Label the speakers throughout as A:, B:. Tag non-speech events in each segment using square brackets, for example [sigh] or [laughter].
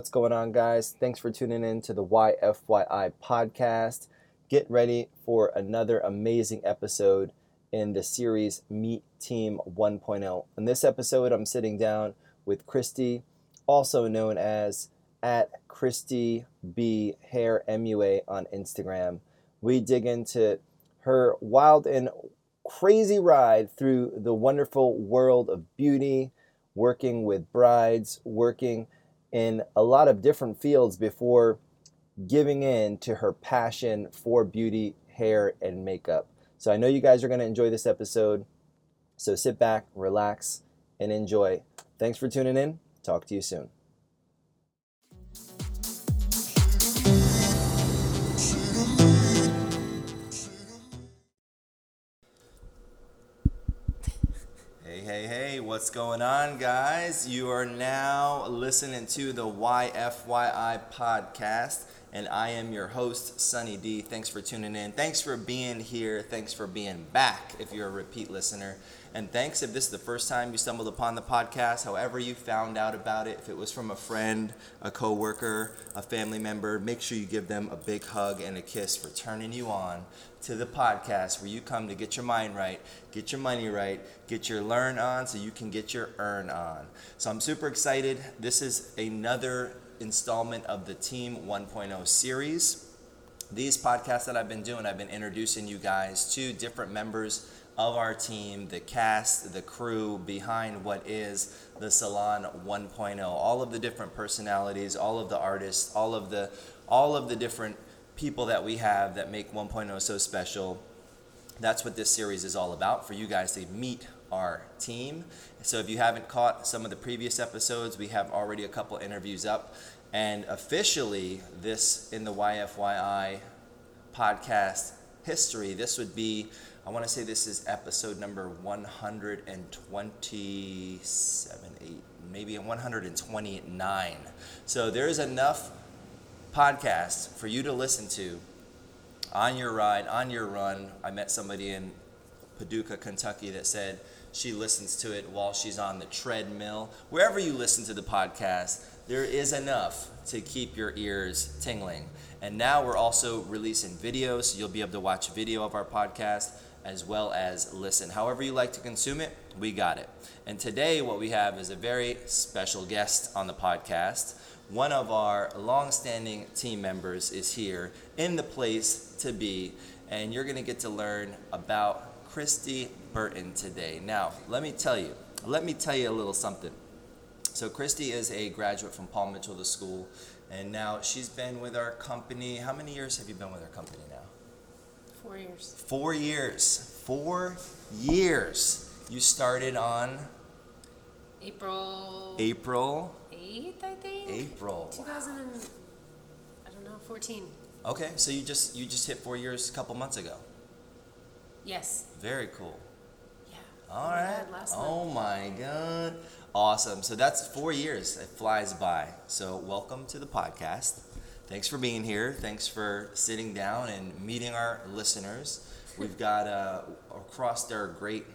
A: What's going on, guys? Thanks for tuning in to the YFYI podcast. Get ready for another amazing episode in the series Meet Team 1.0. In this episode, I'm sitting down with Christie, also known as at Christie B Hair MUA on Instagram. We dig into her wild and crazy ride through the wonderful world of beauty, working with brides, working in a lot of different fields before giving in to her passion for beauty, hair, and makeup. So I know you guys are going to enjoy this episode. So sit back, relax, and enjoy. Thanks for tuning in. Talk to you soon. Hey, hey, what's going on, guys? You are now listening to the YFYI podcast, and I am your host, Sonny D. Thanks for tuning in. Thanks for being here. Thanks for being back if you're a repeat listener. And thanks if this is the first time you stumbled upon the podcast, however you found out about it, if it was from a friend, a coworker, a family member, make sure you give them a big hug and a kiss for turning you on to the podcast where you come to get your mind right, get your money right, get your learn on so you can get your earn on. So I'm super excited. This is another installment of the Team 1.0 series. These podcasts that I've been doing, I've been introducing you guys to different members of our team, the cast, the crew behind what is the Salon 1.0. All of the different personalities, all of the artists, all of the all of the different people that we have that make 1.0 so special. That's what this series is all about for you guys to meet our team. So if you haven't caught some of the previous episodes, we have already a couple interviews up. And officially, this in the YFYI podcast history, this would be, I want to say this is episode number 127, 8, maybe 129. So there's enough podcasts for you to listen to on your ride, on your run. I met somebody in Paducah, Kentucky that said she listens to it while she's on the treadmill. Wherever you listen to the podcast, there is enough to keep your ears tingling. And now we're also releasing videos, so you'll be able to watch video of our podcast as well as listen. However, you like to consume it, we got it. And today, what we have is a very special guest on the podcast. One of our long-standing team members is here in the place to be, and you're going to get to learn about Christie Burton today. Now, let me tell you, let me tell you a little something. So, Christie is a graduate from Paul Mitchell the School, and now she's been with our company. How many years have you been with our company now?
B: Four years.
A: Four years. Four years. You started on
B: April
A: April.
B: 8th, I think.
A: April.
B: 2000 and, I don't know, 14.
A: Okay, so you just you just hit four years a couple months ago.
B: Yes.
A: Very cool.
B: Yeah.
A: All right.
B: Oh my. God, last month.
A: my god. Awesome. So that's four years. It flies by. So welcome to the podcast. Thanks for being here. Thanks for sitting down and meeting our listeners. We've got uh, across our great,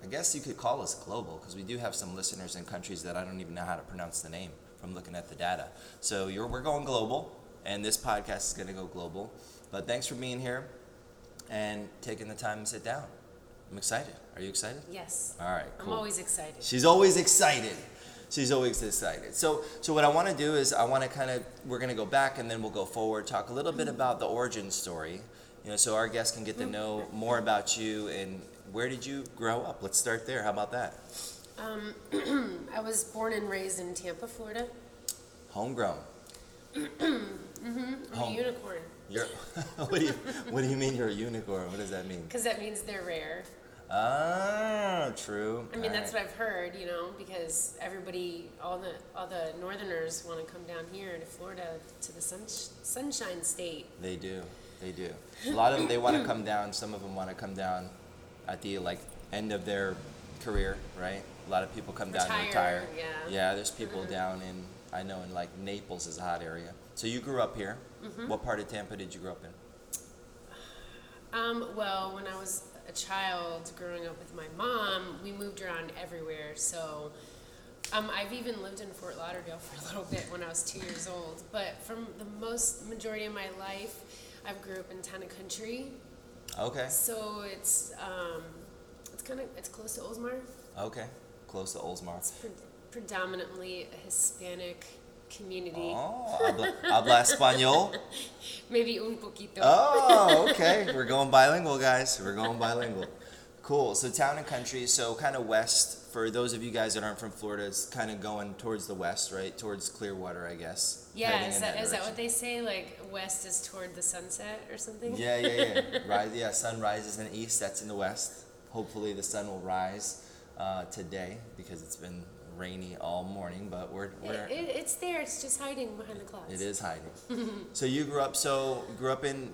A: I guess you could call us global because we do have some listeners in countries that I don't even know how to pronounce the name from looking at the data. So you're, we're going global, and this podcast is going to go global. But thanks for being here and taking the time to sit down. I'm excited. Are you excited?
B: Yes.
A: All right, Cool.
B: I'm always excited.
A: She's always excited. She's always excited. So, so what I want to do is I want to kind of we're going to go back and then we'll go forward, talk a little bit mm-hmm. about the origin story. You know, so our guests can get to mm-hmm. know more about you and where did you grow up? Let's start there. How about that?
B: Um, [clears throat] I was born and raised in Tampa, Florida.
A: Homegrown. [clears throat] Mm-hmm.
B: I'm
A: Home.
B: a unicorn.
A: You're, [laughs] what do you what do you mean you're a unicorn? What does that mean?
B: Because that means they're rare.
A: Ah, true.
B: I mean, that's
A: All
B: what I've heard, you know, because everybody, all the all the Northerners want to come down here to Florida to the sun, Sunshine State.
A: They do. They do. A lot of them they want to come down. Some of them want to come down at the like end of their career, right? A lot of people come down and
B: Retire,
A: retire.
B: yeah.
A: Yeah, there's people down in I know in like Naples is a hot area. So you grew up here.
B: Mm-hmm.
A: What part of Tampa did you grow up in?
B: Um, well, when I was a child growing up with my mom, we moved around everywhere. So Um, I've even lived in Fort Lauderdale for a little bit when I was two years old. But from the most majority of my life, I've grew up in town and country.
A: Okay.
B: So it's um, it's kind of it's close to Oldsmar.
A: Okay. Close to Oldsmar.
B: It's pre- predominantly a Hispanic community.
A: Oh, habla, habla español. [laughs]
B: Maybe un poquito.
A: Oh, [laughs] okay. We're going bilingual, guys. We're going bilingual. Cool. So town and country. So kind of west. For those of you guys that aren't from Florida, it's kind of going towards the west, right? Towards Clearwater, I guess.
B: yeah, is
A: in
B: that, is that what they say? Like west is toward the sunset or something?
A: Yeah, yeah, yeah. [laughs] Rise, yeah, sun rises in the east, sets in the west. Hopefully, the sun will rise uh, today because it's been rainy all morning. But we're, we're
B: It, it, it's there. It's just hiding behind the clouds.
A: it is hiding. [laughs] so you grew up. So grew up in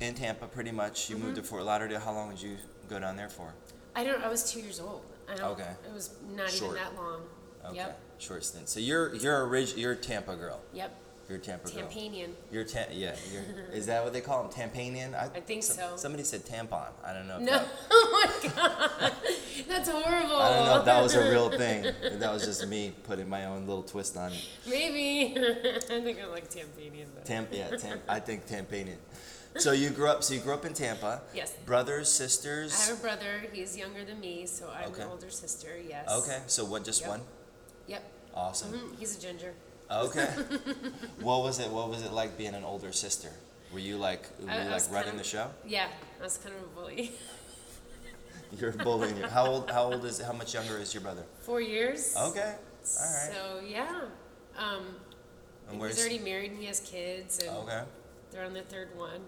A: in Tampa, pretty much. You
B: Mm-hmm.
A: moved to Fort Lauderdale. How long did you go down there for?
B: I don't. I was two years old.
A: Okay.
B: It was not
A: Short.
B: even that long.
A: Okay,
B: Yep.
A: short stint. So you're you're a orig- you're a Tampa girl.
B: Yep.
A: You're a Tampa girl.
B: Tampanian.
A: You're ta- yeah. You're, [laughs] is that what they call them? Tampanian?
B: I think so.
A: Somebody said tampon. I don't know.
B: No.
A: that- [laughs]
B: Oh my god. That's horrible.
A: I don't know if that was a real thing. That was just me putting my own little twist on it.
B: Maybe. [laughs] I think I like Tampanian though.
A: Tamp, yeah, Tamp, I think Tampanian. So you grew up. So you grew up in Tampa.
B: Yes.
A: Brothers, sisters.
B: I have a brother. He's younger than me, so I'm
A: Okay.
B: the older sister. Yes.
A: Okay. So what? Just
B: Yep.
A: one.
B: Yep.
A: Awesome.
B: hmm He's a ginger.
A: Okay. [laughs] what was it? What was it like being an older sister? Were you like were
B: I-
A: you
B: I
A: like running
B: kind
A: the show?
B: Yeah, I was kind of a bully. [laughs]
A: You're bullying. How old? How old is? How much younger is your brother?
B: Four years.
A: Okay. All right.
B: So yeah. Um,
A: And
B: he's already married and he has kids, and
A: Okay.
B: they're on their third one.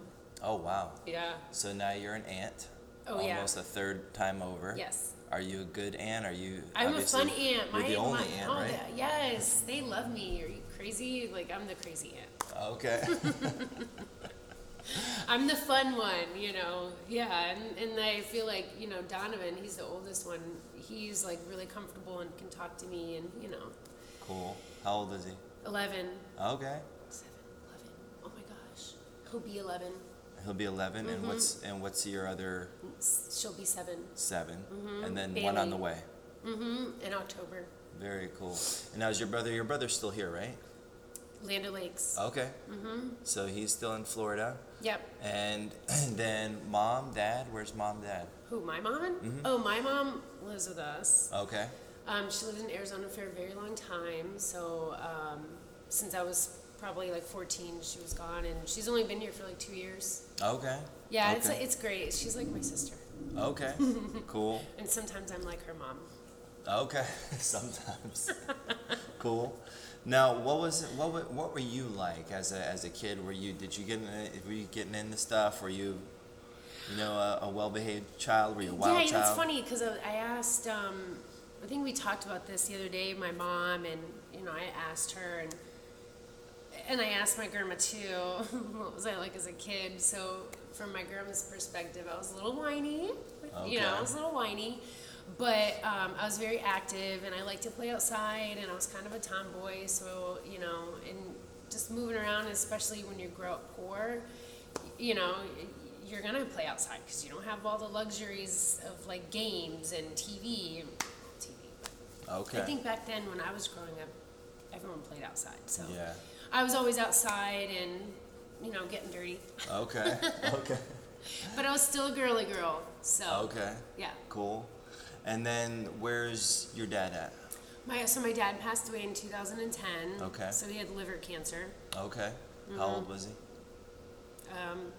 A: Oh wow.
B: Yeah.
A: So now you're an aunt.
B: Oh yeah.
A: Almost a third time over.
B: Yes.
A: Are you a good aunt? Are you?
B: I'm a fun aunt.
A: You're
B: My,
A: the only
B: my,
A: aunt,
B: oh,
A: right?
B: the- yes, they love me. Are you crazy? Like I'm the crazy aunt.
A: Okay. [laughs] [laughs]
B: I'm the fun one, you know. Yeah, and, and I feel like you know Donovan. He's the oldest one. He's like really comfortable and can talk to me, and you know,
A: cool. How old is he?
B: 11,
A: Okay.
B: 7, 11. Oh my gosh, he'll be 11.
A: He'll be 11
B: Mm-hmm.
A: and what's and what's your other
B: She'll be 7.
A: 7 And then one on the way.
B: Mm-hmm. In October.
A: Very cool. And now is your brother your brother's still here, right?
B: Land Lakes.
A: Okay.
B: Mm-hmm.
A: So he's still in Florida.
B: Yep.
A: And [clears throat] then mom, dad, where's mom, dad?
B: Who? My mom?
A: Mm-hmm.
B: Oh, my mom lives with us.
A: Okay.
B: Um, she lived in Arizona for a very long time. So um, since I was probably like 14, she was gone, and she's only been here for like two years.
A: Okay.
B: Yeah, it's
A: Okay.
B: it's great. She's like my sister,
A: Okay. [laughs] cool.
B: and sometimes I'm like her mom.
A: Okay. [laughs] Sometimes. cool. Now, what was it, what wa- what were you like as a as a kid? Were you did you get in, were you getting into stuff? Were you you know a, a well behaved child? Were you a wild
B: yeah,
A: child?
B: it's funny because I, I asked. Um, I think we talked about this the other day. My mom and you know I asked her and and I asked my grandma too. [laughs] what was I like as a kid? So from my grandma's perspective, I was a little whiny. You know, I was a little whiny. But um, I was very active and I liked to play outside and I was kind of a tomboy. So, you know, and just moving around, especially when you grow up poor, you know, you're going to play outside because you don't have all the luxuries of like games and TV. TV.
A: Okay.
B: I think back then when I was growing up, everyone played outside. So
A: Yeah.
B: I was always outside and, you know, getting dirty. [laughs]
A: Okay. okay. [laughs]
B: But I was still a girly girl. So,
A: Okay.
B: yeah.
A: Cool. And then where's your dad at?
B: My, so my dad passed away in 2010.
A: Okay.
B: So he had liver cancer.
A: Okay.
B: Mm-hmm.
A: How old was he?
B: Um,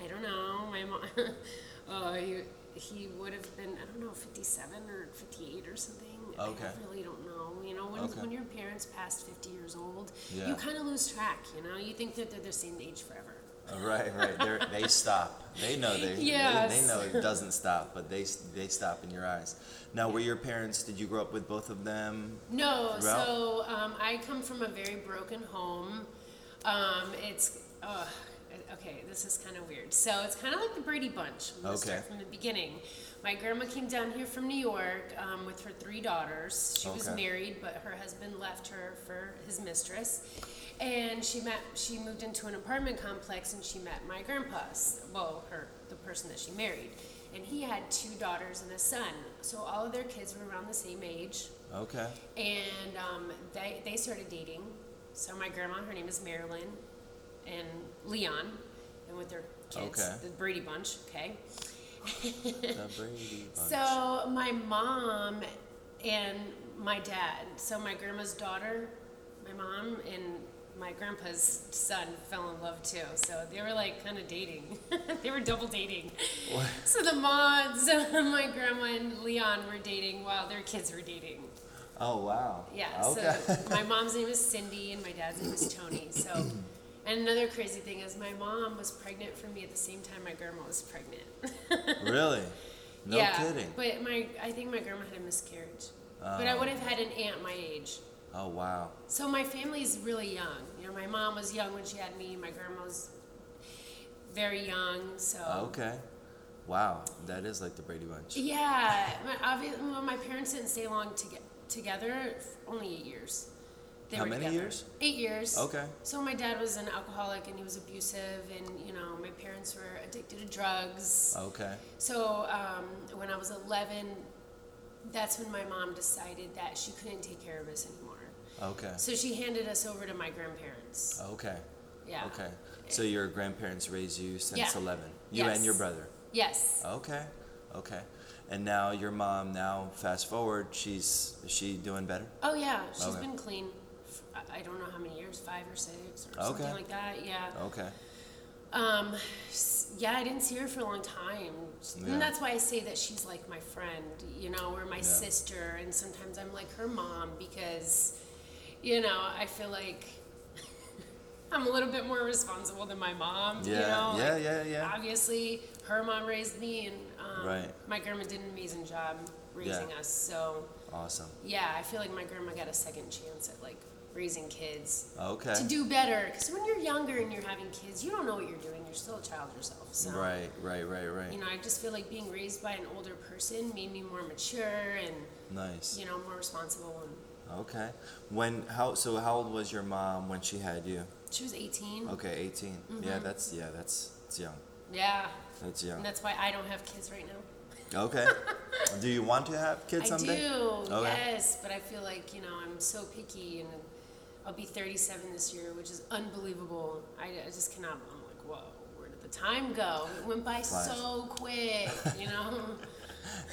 B: I don't know. My mom, [laughs] uh, he, he would have been, I don't know, 57 or 58 or something.
A: Okay.
B: I really don't know. You know, when,
A: Okay.
B: when your parents past 50 years old,
A: Yeah.
B: you kind of lose track, you know? You think that they're the same age forever.
A: Oh, right, right. They're, they stop. They know they, they- they, know it doesn't [laughs] stop, but they they stop in your eyes. Now, were your parents? Did you grow up with both of them?
B: No,
A: Throughout?
B: so um, I come from a very broken home. Um, it's uh, okay. This is kind of weird. So it's kind of like the Brady Bunch. I'm
A: Okay.
B: start from the beginning. My grandma came down here from New York um, with her three daughters. She was
A: Okay.
B: married, but her husband left her for his mistress. And she met. She moved into an apartment complex, and she met my grandpa's. Well, her the person that she married, and he had two daughters and a son. So all of their kids were around the same age
A: Okay.
B: and um, they they started dating. So my grandma, her name is Marilyn, and Leon, and with their kids,
A: Okay.
B: the Brady Bunch. Okay. [laughs]
A: The Brady Bunch.
B: So my mom and my dad. So my grandma's daughter, my mom, and my grandpa's son fell in love too. So they were like kind of dating. [laughs] they were double dating.
A: What?
B: So the mom, so [laughs] my grandma and Leon were dating while their kids were dating.
A: Oh wow.
B: Yeah.
A: Okay.
B: So my mom's name is Cindy and my dad's name is Tony. So, and another crazy thing is my mom was pregnant for me at the same time my grandma was pregnant. [laughs]
A: really? No
B: yeah,
A: kidding.
B: But my, I think my grandma had a miscarriage. But I
A: Oh.
B: would have had an aunt my age.
A: Oh wow.
B: So my family's really young. You know, my mom was young when she had me. My grandma was very young. So.
A: Okay. Wow. That is like the Brady Bunch.
B: Yeah, my, obviously, well, my parents didn't stay long to get together. Only eight years. They
A: How
B: were
A: many
B: together.
A: years?
B: Eight years.
A: Okay.
B: So my dad was an alcoholic and he was abusive, and you know my parents were addicted to drugs.
A: Okay.
B: So um, when I was 11, that's when my mom decided that she couldn't take care of us anymore.
A: Okay.
B: So she handed us over to my grandparents.
A: Okay.
B: Yeah.
A: Okay. So your grandparents raised you since
B: Yeah.
A: 11. You
B: Yes.
A: and your brother.
B: Yes.
A: Okay. Okay. And now your mom now fast forward, she's is she doing better?
B: Oh yeah, she's
A: Okay.
B: been clean. I- don't know how many years, five or six or
A: Okay.
B: something like that. Yeah.
A: Okay.
B: Um, yeah, I didn't see her for a long time,
A: Yeah.
B: and that's why I say that she's like my friend, you know, or my
A: Yeah.
B: sister, and sometimes I'm like her mom because, you know, I feel like [laughs] I'm a little bit more responsible than my mom.
A: Yeah.
B: You know?
A: yeah, yeah, yeah.
B: Obviously, her mom raised me, and um,
A: Right.
B: my grandma did an amazing job raising
A: Yeah.
B: us. So
A: Awesome.
B: yeah, I feel like my grandma got a second chance at like raising kids
A: Okay.
B: to do better. Because when you're younger and you're having kids, you don't know what you're doing. You're still a child yourself. So,
A: Right, right, right, right.
B: you know, I just feel like being raised by an older person made me more mature and,
A: nice.
B: you know, more responsible. And
A: Okay. When how so how old was your mom when she had you?
B: she was 18.
A: Okay, 18. Yeah, mm-hmm. that's yeah, that's it's young.
B: Yeah.
A: That's
B: And
A: young.
B: that's why I don't have kids right now.
A: Okay. [laughs] do you want to have kids someday?
B: I do,
A: Okay.
B: yes. But I feel like, you know, I'm so picky and I'll be 37 this year, which is unbelievable. I, I just cannot, I'm like, whoa, where did the time go? It went by
A: Flies.
B: so quick, you know?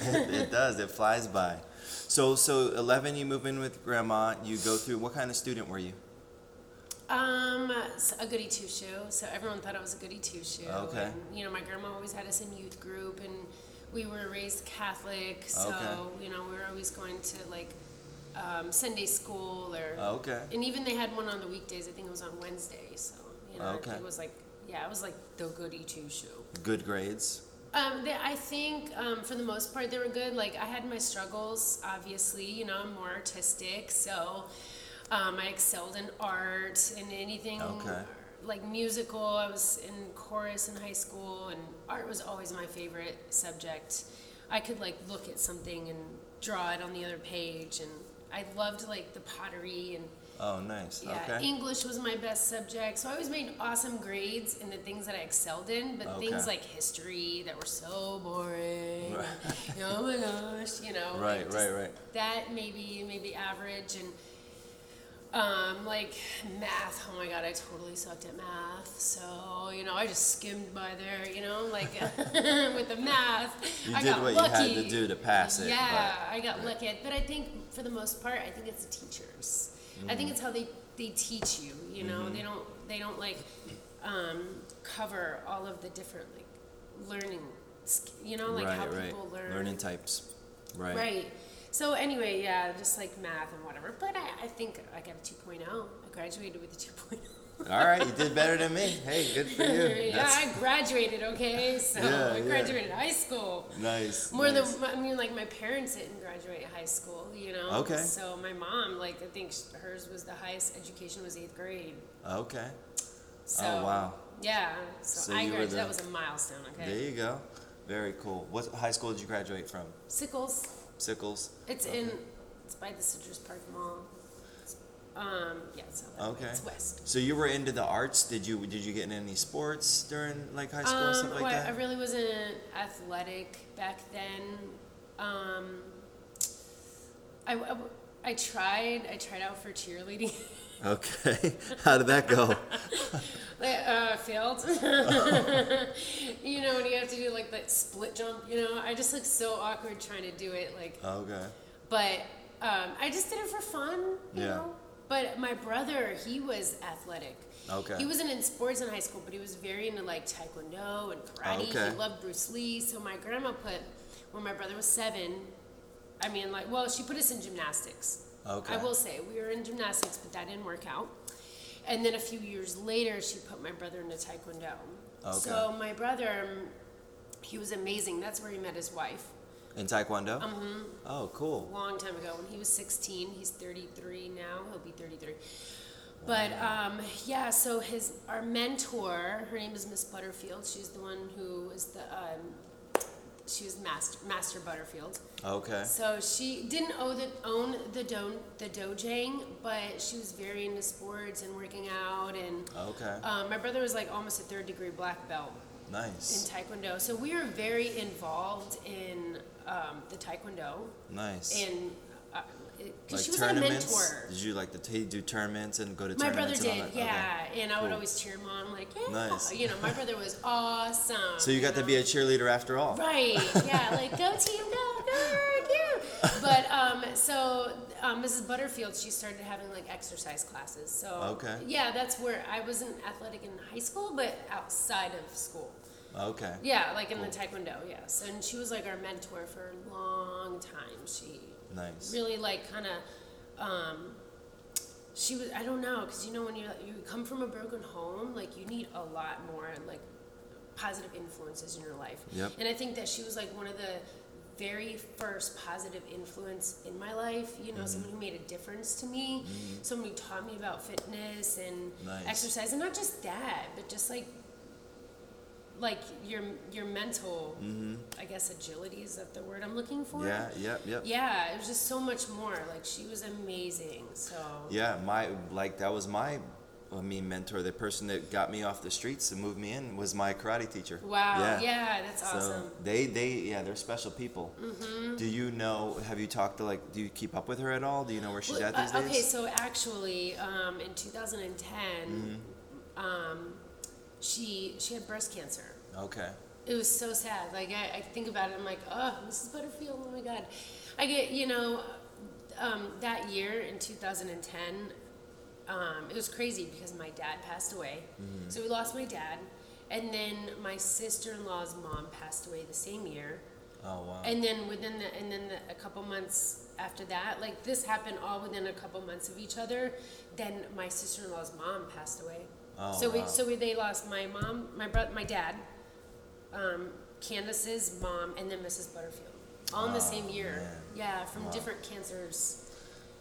B: [laughs]
A: it, it does. It flies by. So so 11 you move in with grandma, you go through what kind of student were you?
B: Um, a goody two shoe. So everyone thought I was a goody two shoe.
A: Okay.
B: And, you know, my grandma always had us in youth group, and we were raised Catholic, so
A: Okay.
B: you know we were always going to like um, Sunday school or.
A: Okay.
B: And even they had one on the weekdays. I think it was on Wednesday. So you know,
A: Okay.
B: it was like yeah, it was like the goody two shoe.
A: Good grades.
B: Um, they, I think um, for the most part they were good. Like I had my struggles, obviously. You know, I'm more artistic, so um, I excelled in art and anything
A: Okay.
B: like musical. I was in chorus in high school, and art was always my favorite subject. I could like look at something and draw it on the other page, and I loved like the pottery and
A: Oh, nice.
B: yeah,
A: okay.
B: English was my best subject, so I always made awesome grades in the things that I excelled in. But
A: Okay.
B: things like history that were so boring,
A: Right. [laughs]
B: oh my gosh, you know,
A: Right, right, right.
B: That maybe maybe average and um, like math. Oh my god, I totally sucked at math. So you know, I just skimmed by there. You know, like [laughs] [laughs] with the math.
A: You
B: I
A: did
B: got
A: what
B: lucky.
A: you had to do to pass it.
B: Yeah,
A: but-
B: I got
A: right.
B: lucky. But I think for the most part, I think it's the teachers. I
A: Mm.
B: think it's how they, they teach you. You know,
A: Mm-hmm.
B: they don't they don't like um, cover all of the different like learning. You know, like
A: right,
B: how
A: right.
B: people learn.
A: Learning types. Right.
B: Right. So anyway, yeah, just like math and whatever. But I, I think I got a 2.0. I graduated with a 2.0.
A: All right, you did better than me. Hey, good for you. [laughs]
B: yeah,
A: That's
B: I graduated. Okay, so
A: Yeah,
B: I
A: yeah.
B: graduated high school.
A: nice.
B: More
A: nice.
B: than I mean, like my parents didn't graduate high school, you know.
A: Okay.
B: So my mom, like, I think hers was the highest education was eighth grade.
A: Okay.
B: So,
A: Oh, wow.
B: Yeah. So,
A: So
B: I graduated.
A: the-
B: That was a milestone. Okay.
A: There you go. Very cool. What high school did you graduate from?
B: Sickles.
A: Sickles.
B: It's in. It's by the Citrus Park Mall. It's, um. Yeah. That.
A: Okay.
B: It's west.
A: So you were into the arts. Did you did you get in any sports during like high school
B: Um,
A: stuff like
B: well,
A: that?
B: I really wasn't athletic back then. Um, i i tried. I tried out for cheerleading. [laughs]
A: Okay. [laughs] How did that go? [laughs]
B: Uh, failed. [laughs] you know, when you have to do like that split jump, you know, I just look so awkward trying to do it. Like,
A: Okay.
B: but um, I just did it for fun, you
A: Yeah.
B: know. But my brother, he was athletic.
A: Okay.
B: He wasn't in sports in high school, but he was very into like taekwondo and karate.
A: Okay.
B: He loved Bruce Lee. So my grandma put, when my brother was seven, I mean, like, well, she put us in gymnastics.
A: Okay.
B: I will say we were in gymnastics, but that didn't work out. And then a few years later, she put my brother into taekwondo.
A: Okay.
B: So my brother, he was amazing. That's where he met his wife.
A: In Taekwondo? Mm-hmm. Oh, cool.
B: long time ago when he was 16 he's 33 now he'll be 33 but um, yeah so his our mentor her name is miss butterfield she's the one who is the um, she was master, master butterfield
A: Okay.
B: so she didn't own the, own the, the dojang but she was very into sports and working out and
A: Okay.
B: um, my brother was like almost a third degree black belt in taekwondo so we were very involved in um, the taekwondo
A: Nice.
B: and uh, it- 'cause
A: Like
B: she was our
A: tournaments?
B: mentor.
A: Did you like to t- do tournaments and go to
B: My brother
A: tournaments? and all
B: did,
A: that?
B: yeah,
A: Okay.
B: and I would
A: Cool.
B: always cheer him on, like, yeah,
A: Nice.
B: you know, my brother was [laughs] awesome.
A: So you got to be a cheerleader after all.
B: right, yeah, [laughs] like go team, go, go, yeah. But um, so um, Mrs. Butterfield, she started having like exercise classes. So
A: Okay.
B: yeah, that's where I wasn't athletic in high school, but outside of school.
A: Okay.
B: Yeah, like in the taekwondo, yes. And she was like our mentor for a long time. She
A: Nice.
B: really like kind of um, she was i don't know because you know when you you come from a broken home like you need a lot more like positive influences in your life
A: Yep.
B: and i think that she was like one of the very first positive influence in my life you know
A: Mm-hmm.
B: someone who made a difference to me someone who taught me about fitness and
A: Nice.
B: exercise and not just that but just like like your your mental i guess agility is that the word i'm looking for
A: Mm-hmm. Yeah. Yep. Yep.
B: yeah, it was just so much more. Like she was amazing. So
A: Yeah, my like that was my I mean mentor, the person that got me off the streets and moved me in was my karate teacher.
B: wow, yeah, that's
A: So
B: awesome.
A: they they yeah they're special people. Mm-hmm. Do you know? Have you talked to like? Do you keep up with her at all? Do you know where she's
B: Well,
A: at these
B: uh,
A: days?
B: okay, so actually, um, in 2010,
A: Mm-hmm.
B: um, she she had breast cancer.
A: Okay.
B: It was so sad. Like I, I think about it, I'm like, oh, Mrs. Butterfield. Oh my God. I get you know, um, that year in 2010, um, it was crazy because my dad passed away.
A: Mm-hmm.
B: So we lost my dad, and then my sister-in-law's mom passed away the same year.
A: Oh wow.
B: And then within the, and then the, a couple months after that, like this happened all within a couple months of each other. Then my sister-in-law's mom passed away.
A: Oh,
B: so we
A: wow.
B: so we they lost my mom, my brother, my dad, um, Candace's mom, and then Mrs. Butterfield, all in the
A: Oh,
B: same year.
A: man.
B: Yeah, from
A: Wow.
B: different cancers.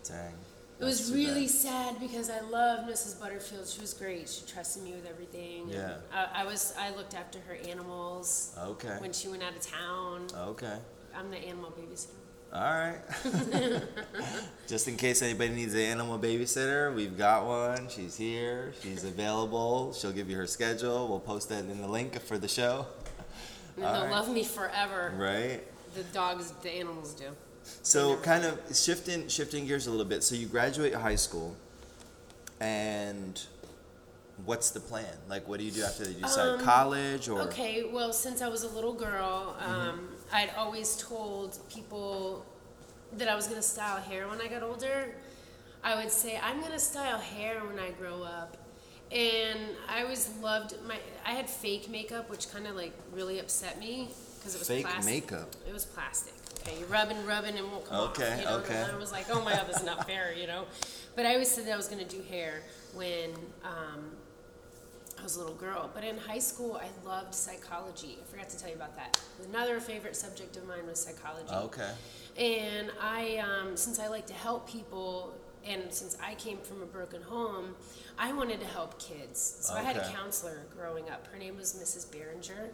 A: Dang.
B: It was
A: too
B: really
A: bad.
B: sad because I loved Mrs. Butterfield. She was great. She trusted me with everything. and
A: Yeah.
B: I, I was I looked after her animals
A: Okay.
B: when she went out of town.
A: Okay.
B: I'm the animal babysitter.
A: All right. [laughs] Just in case anybody needs an animal babysitter, we've got one. She's here. She's available. She'll give you her schedule. We'll post that in the link for the show.
B: And
A: All
B: they'll
A: right.
B: love me forever.
A: Right.
B: The dogs, the animals do.
A: So kind of shifting shifting gears a little bit. So you graduate high school, and what's the plan? Like, what do you do after? You decide college or
B: Um, Okay, well, since I was a little girl,
A: Mm-hmm.
B: I'd always told people that I was gonna style hair when I got older. I would say I'm gonna style hair when I grow up, and I always loved my. I had fake makeup, which kind of like really upset me because it was
A: Fake
B: plastic.
A: makeup?
B: It was plastic. Okay, you rub and rub and it won't come
A: Okay,
B: off. You know?
A: okay.
B: And I was like, oh my god, this is not fair, you know. But I always said that I was gonna do hair when. Um, I was a little girl. But in high school, I loved psychology. I forgot to tell you about that. Another favorite subject of mine was psychology.
A: okay?
B: And I, um, since I like to help people, and since I came from a broken home, I wanted to help kids. So I had a counselor growing up. Her name was Mrs. Behringer.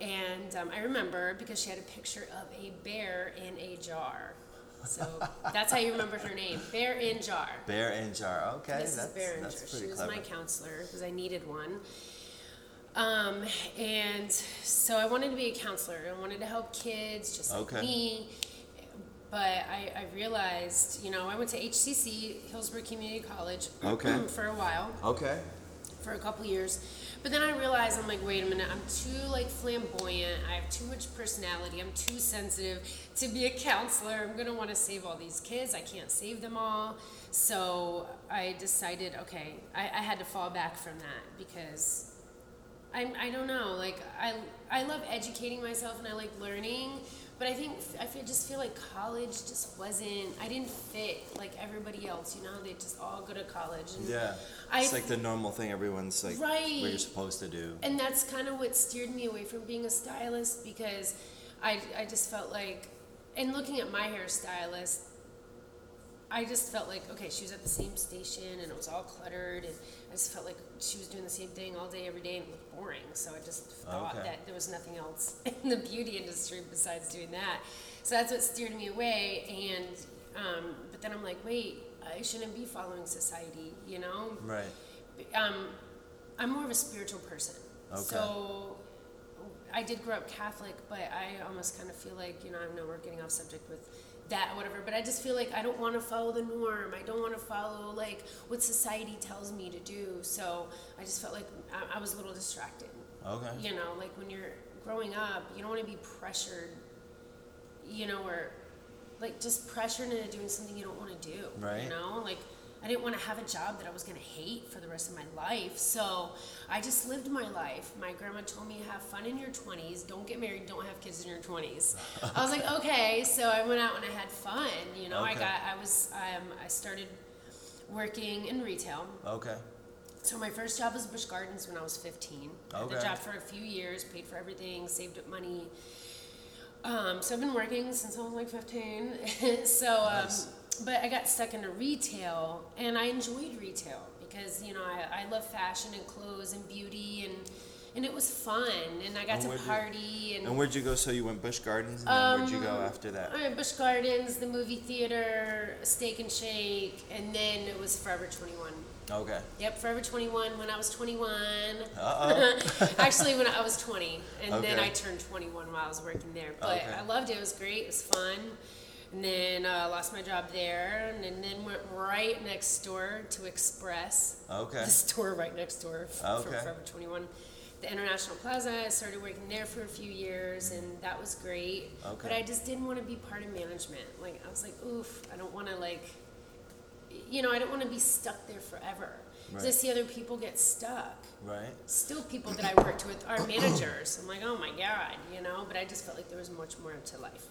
B: And um, I remember because she had a picture of a bear in a jar. So that's how you remembered her name, Bear in Jar.
A: Bear and jar. Okay,
B: Mrs.
A: that's
B: Behringer.
A: that's pretty
B: she was
A: clever.
B: my counselor because I needed one. Um, and so I wanted to be a counselor. I wanted to help kids just like me. but I, I realized, you know, I went to HCC, Hillsborough Community College,
A: Okay. [clears throat]
B: for a while,
A: Okay.
B: for a couple years. But then I realized, I'm like, wait a minute, I'm too like flamboyant. I have too much personality. I'm too sensitive to be a counselor. I'm gonna want to save all these kids. I can't save them all. So I decided, okay, I, I had to fall back from that because I, I don't know. Like I I love educating myself and I like learning, but I think I feel, just feel like college just wasn't. I didn't fit like everybody else. You know, they just all go to college. And
A: Yeah.
B: I
A: It's like the normal thing everyone's like what
B: Right.
A: you're supposed to do.
B: and that's kind of what steered me away from being a stylist because I, I just felt like and looking at my hairstylist i just felt like okay she was at the same station and it was all cluttered and i just felt like she was doing the same thing all day every day and it looked boring so i just thought
A: Okay.
B: that there was nothing else [laughs] in the beauty industry besides doing that so that's what steered me away and um, but then i'm like wait i shouldn't be following society you know
A: Right.
B: um, I'm more of a spiritual person.
A: Okay.
B: So I did grow up Catholic, but I almost kind of feel like, you know, I know we're getting off subject with that or whatever, but I just feel like I don't want to follow the norm. I don't want to follow like what society tells me to do. So I just felt like I, I was a little distracted.
A: Okay.
B: You know, like when you're growing up, you don't want to be pressured, you know, or like just pressured into doing something you don't want to do.
A: Right.
B: You know, like I didn't want to have a job that I was going to hate for the rest of my life. So I just lived my life. My grandma told me, have fun in your 20s. Don't get married. Don't have kids in your 20s. I was like, [laughs] okay. So I went out and I had fun. You know, I got, I was, um, I started working in retail.
A: Okay.
B: So my first job was Busch Gardens when I was 15. I had the
A: Okay.
B: job for a few years, paid for everything, saved up money. Um, so I've been working since I was like 15. [laughs] so, um,
A: Nice.
B: But I got stuck into retail, and I enjoyed retail because you know I, I love fashion and clothes and beauty and and it was fun, and I got
A: And
B: to
A: where'd you-
B: party and.
A: And where'd you go? So you went Busch Gardens, and then where'd you go
B: Um,
A: after that?
B: All right, Busch Gardens, the movie theater, Steak and Shake, and then it was Forever 21.
A: Okay.
B: Yep, Forever 21 when I was 21.
A: Uh-oh. [laughs]
B: Actually, when I was 20, and then I turned 21 while I was working there. But
A: Okay.
B: I loved it. It was great. It was fun. And then uh, lost my job there, and then, went right next door to Express.
A: Okay.
B: The store right next door f-
A: Okay.
B: Forever 21. The International Plaza. I started working there for a few years, and that was great.
A: Okay.
B: But I just didn't want to be part of management. Like I was like, oof, I don't want to like you know, I don't want to be stuck there forever. 'Cause I
A: Right.
B: see other people get stuck.
A: Right.
B: Still, people that I worked with are managers. I'm like, oh my god, you know. But I just felt like there was much more to life.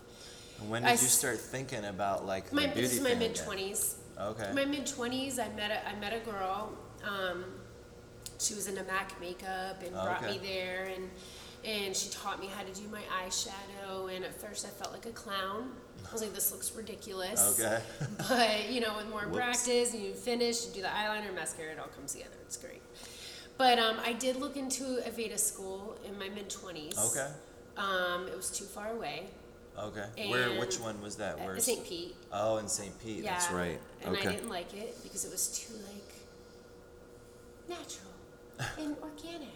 A: When
B: I
A: did you start thinking about like
B: My
A: the beauty
B: this is my mid twenties?
A: Okay.
B: My mid twenties, I met a, I met a girl. Um, she was into MAC makeup and brought
A: Okay.
B: me there, and and she taught me how to do my eyeshadow. And at first, I felt like a clown. I was like, this looks ridiculous.
A: Okay. [laughs]
B: But you know, with more
A: Whoops.
B: practice, and you finish, you do the eyeliner, mascara, it all comes together. It's great. But um, I did look into Aveda school in my mid twenties.
A: Okay.
B: Um, it was too far away.
A: Okay. Where? Which one was that?
B: At
A: Where's?
B: St. Pete.
A: Oh, in St. Pete.
B: Yeah.
A: That's right.
B: And I didn't like it because it was too like natural [laughs] and organic.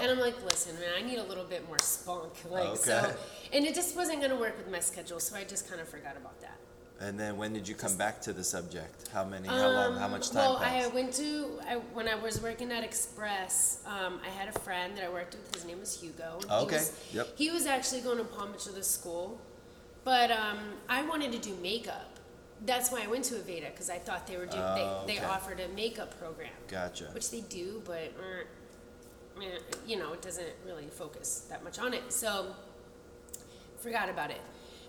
B: And I'm like, listen, man, I need a little bit more spunk. [laughs] Like so
A: Okay.
B: and it just wasn't gonna work with my schedule, so I just kind of forgot about that.
A: And then when did you come back to the subject? How many? How long? How
B: Um,
A: much time
B: Well,
A: passed?
B: I went to I, when I was working at Express. Um, I had a friend that I worked with. His name was Hugo. and he
A: Okay,
B: was-
A: yep.
B: He was actually going to Palm Beach to school, but um, I wanted to do makeup. That's why I went to Aveda because I thought they were doing.
A: Oh,
B: they, they
A: okay.
B: offered a makeup program,
A: Gotcha.
B: which they do, but uh, eh, you know it doesn't really focus that much on it. So forgot about it.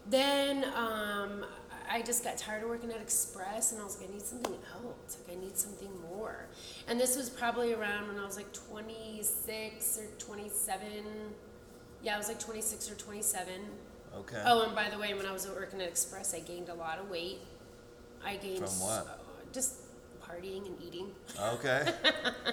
B: Then um, I just got tired of working at Express, and I was like, I need something else. Like, I need something more. And this was probably around when I was like 26 or 27. Yeah, I was like 26 or 27.
A: Okay.
B: Oh, and by the way, when I was working at Express, I gained a lot of weight. I gained
A: From what?
B: so- just partying and eating.
A: Okay.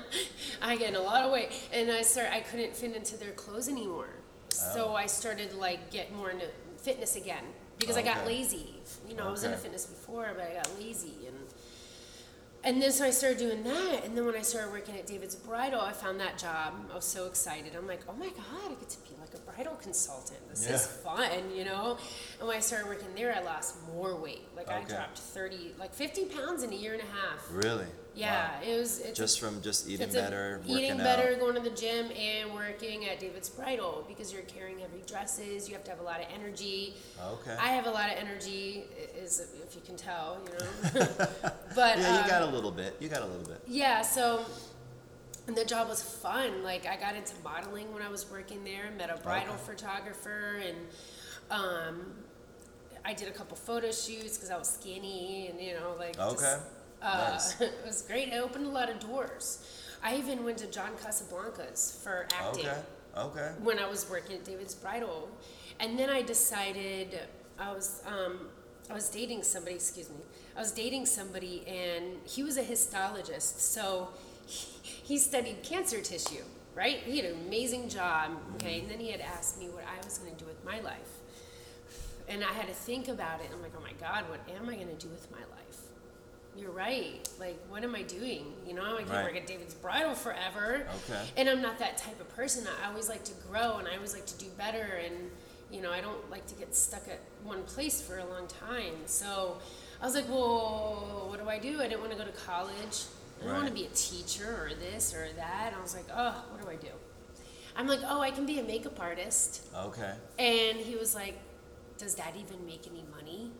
A: [laughs]
B: I gained a lot of weight, and I start. I couldn't fit into their clothes anymore. So
A: Oh.
B: I started like get more into fitness again because I got lazy. You know, I was into fitness before, but I got lazy, and and then so I started doing that, and then when I started working at David's Bridal, I found that job. I was so excited. I'm like, oh my god, I get to be bridal consultant. This is fun, you know. And when I started working there, I lost more weight. Like I dropped thirty, like fifty pounds in a year and a half.
A: Really?
B: Yeah,
A: Wow.
B: it was. It's
A: Just from just eating
B: a-
A: better,
B: eating
A: out.
B: better, going to the gym, and working at David's Bridal because you're carrying heavy dresses. You have to have a lot of energy.
A: Okay.
B: I have a lot of energy, is if you can tell, you know. [laughs] but [laughs]
A: yeah, you
B: um,
A: got a little bit. You got a little bit.
B: yeah, so and the job was fun. Like I got into modeling when I was working there, met a bridal
A: Okay.
B: photographer, and um, I did a couple photo shoots because I was skinny and you know like
A: Okay.
B: just, uh,
A: Nice. [laughs]
B: it was great. It opened a lot of doors. I even went to John Casablancas for acting
A: Okay. Okay.
B: when I was working at David's Bridal, and then I decided I was um, I was dating somebody. Excuse me. I was dating somebody, and he was a histologist, so he, studied cancer tissue. Right? He had an amazing job. Okay, and then he had asked me what I was going to do with my life, and I had to think about it. I'm like, oh my God, what am I going to do with my life? You're right. Like, what am I doing? You know, I can't
A: Right.
B: work at David's Bridal forever.
A: Okay.
B: And I'm not that type of person. I always like to grow and I always like to do better. And, you know, I don't like to get stuck at one place for a long time. So I was like, well, what do I do? I didn't want to go to college. I don't want to be a teacher or this or that. And I was like, oh, what do I do? I'm like, oh, I can be a makeup artist.
A: Okay.
B: And he was like, Does that even make any money?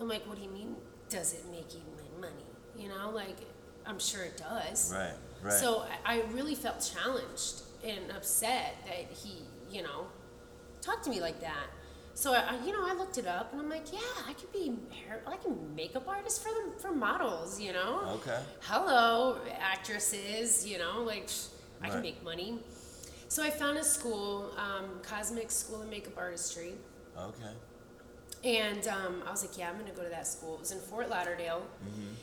B: I'm like, What do you mean, does it make even money? You know, like, I'm sure it does.
A: Right. Right.
B: So I really felt challenged and upset that he, you know, talked to me like that. So I, you know, I looked it up and I'm like, yeah, I could be, hair, I can makeup artist for them for models, you know.
A: Okay.
B: Hello, actresses, you know, like psh, I can make money. So I found a school, um, Cosmix School of Makeup Artistry,
A: Okay.
B: and um, I was like, yeah, I'm gonna go to that school. It was in Fort Lauderdale. Mm-hmm.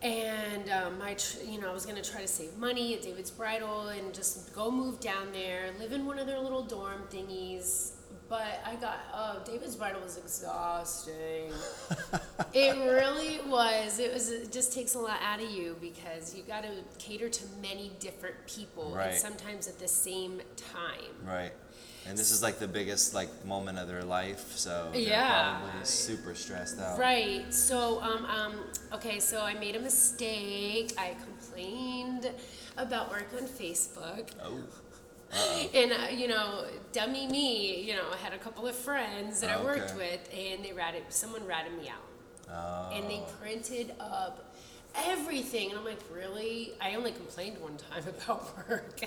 B: And um, I, tr- you know, I was gonna try to save money at David's Bridal and just go move down there, live in one of their little dorm thingies. But I got, oh, David's Bridal was exhausting. it really was. It was. It just takes a lot out of you because you got to cater to many different people,
A: Right.
B: and sometimes at the same time.
A: Right. And this is like the biggest like moment of their life, so
B: Yeah.
A: probably super stressed out.
B: Right. So, um, um, okay, so I made a mistake. I complained about work on Facebook.
A: Oh.
B: And, uh, you know, dummy me, you know, I had a couple of friends that I worked
A: Okay.
B: with, and they ratted, someone ratted me out.
A: Oh.
B: And they printed up everything. And I'm like, really? I only complained one time [laughs] about work.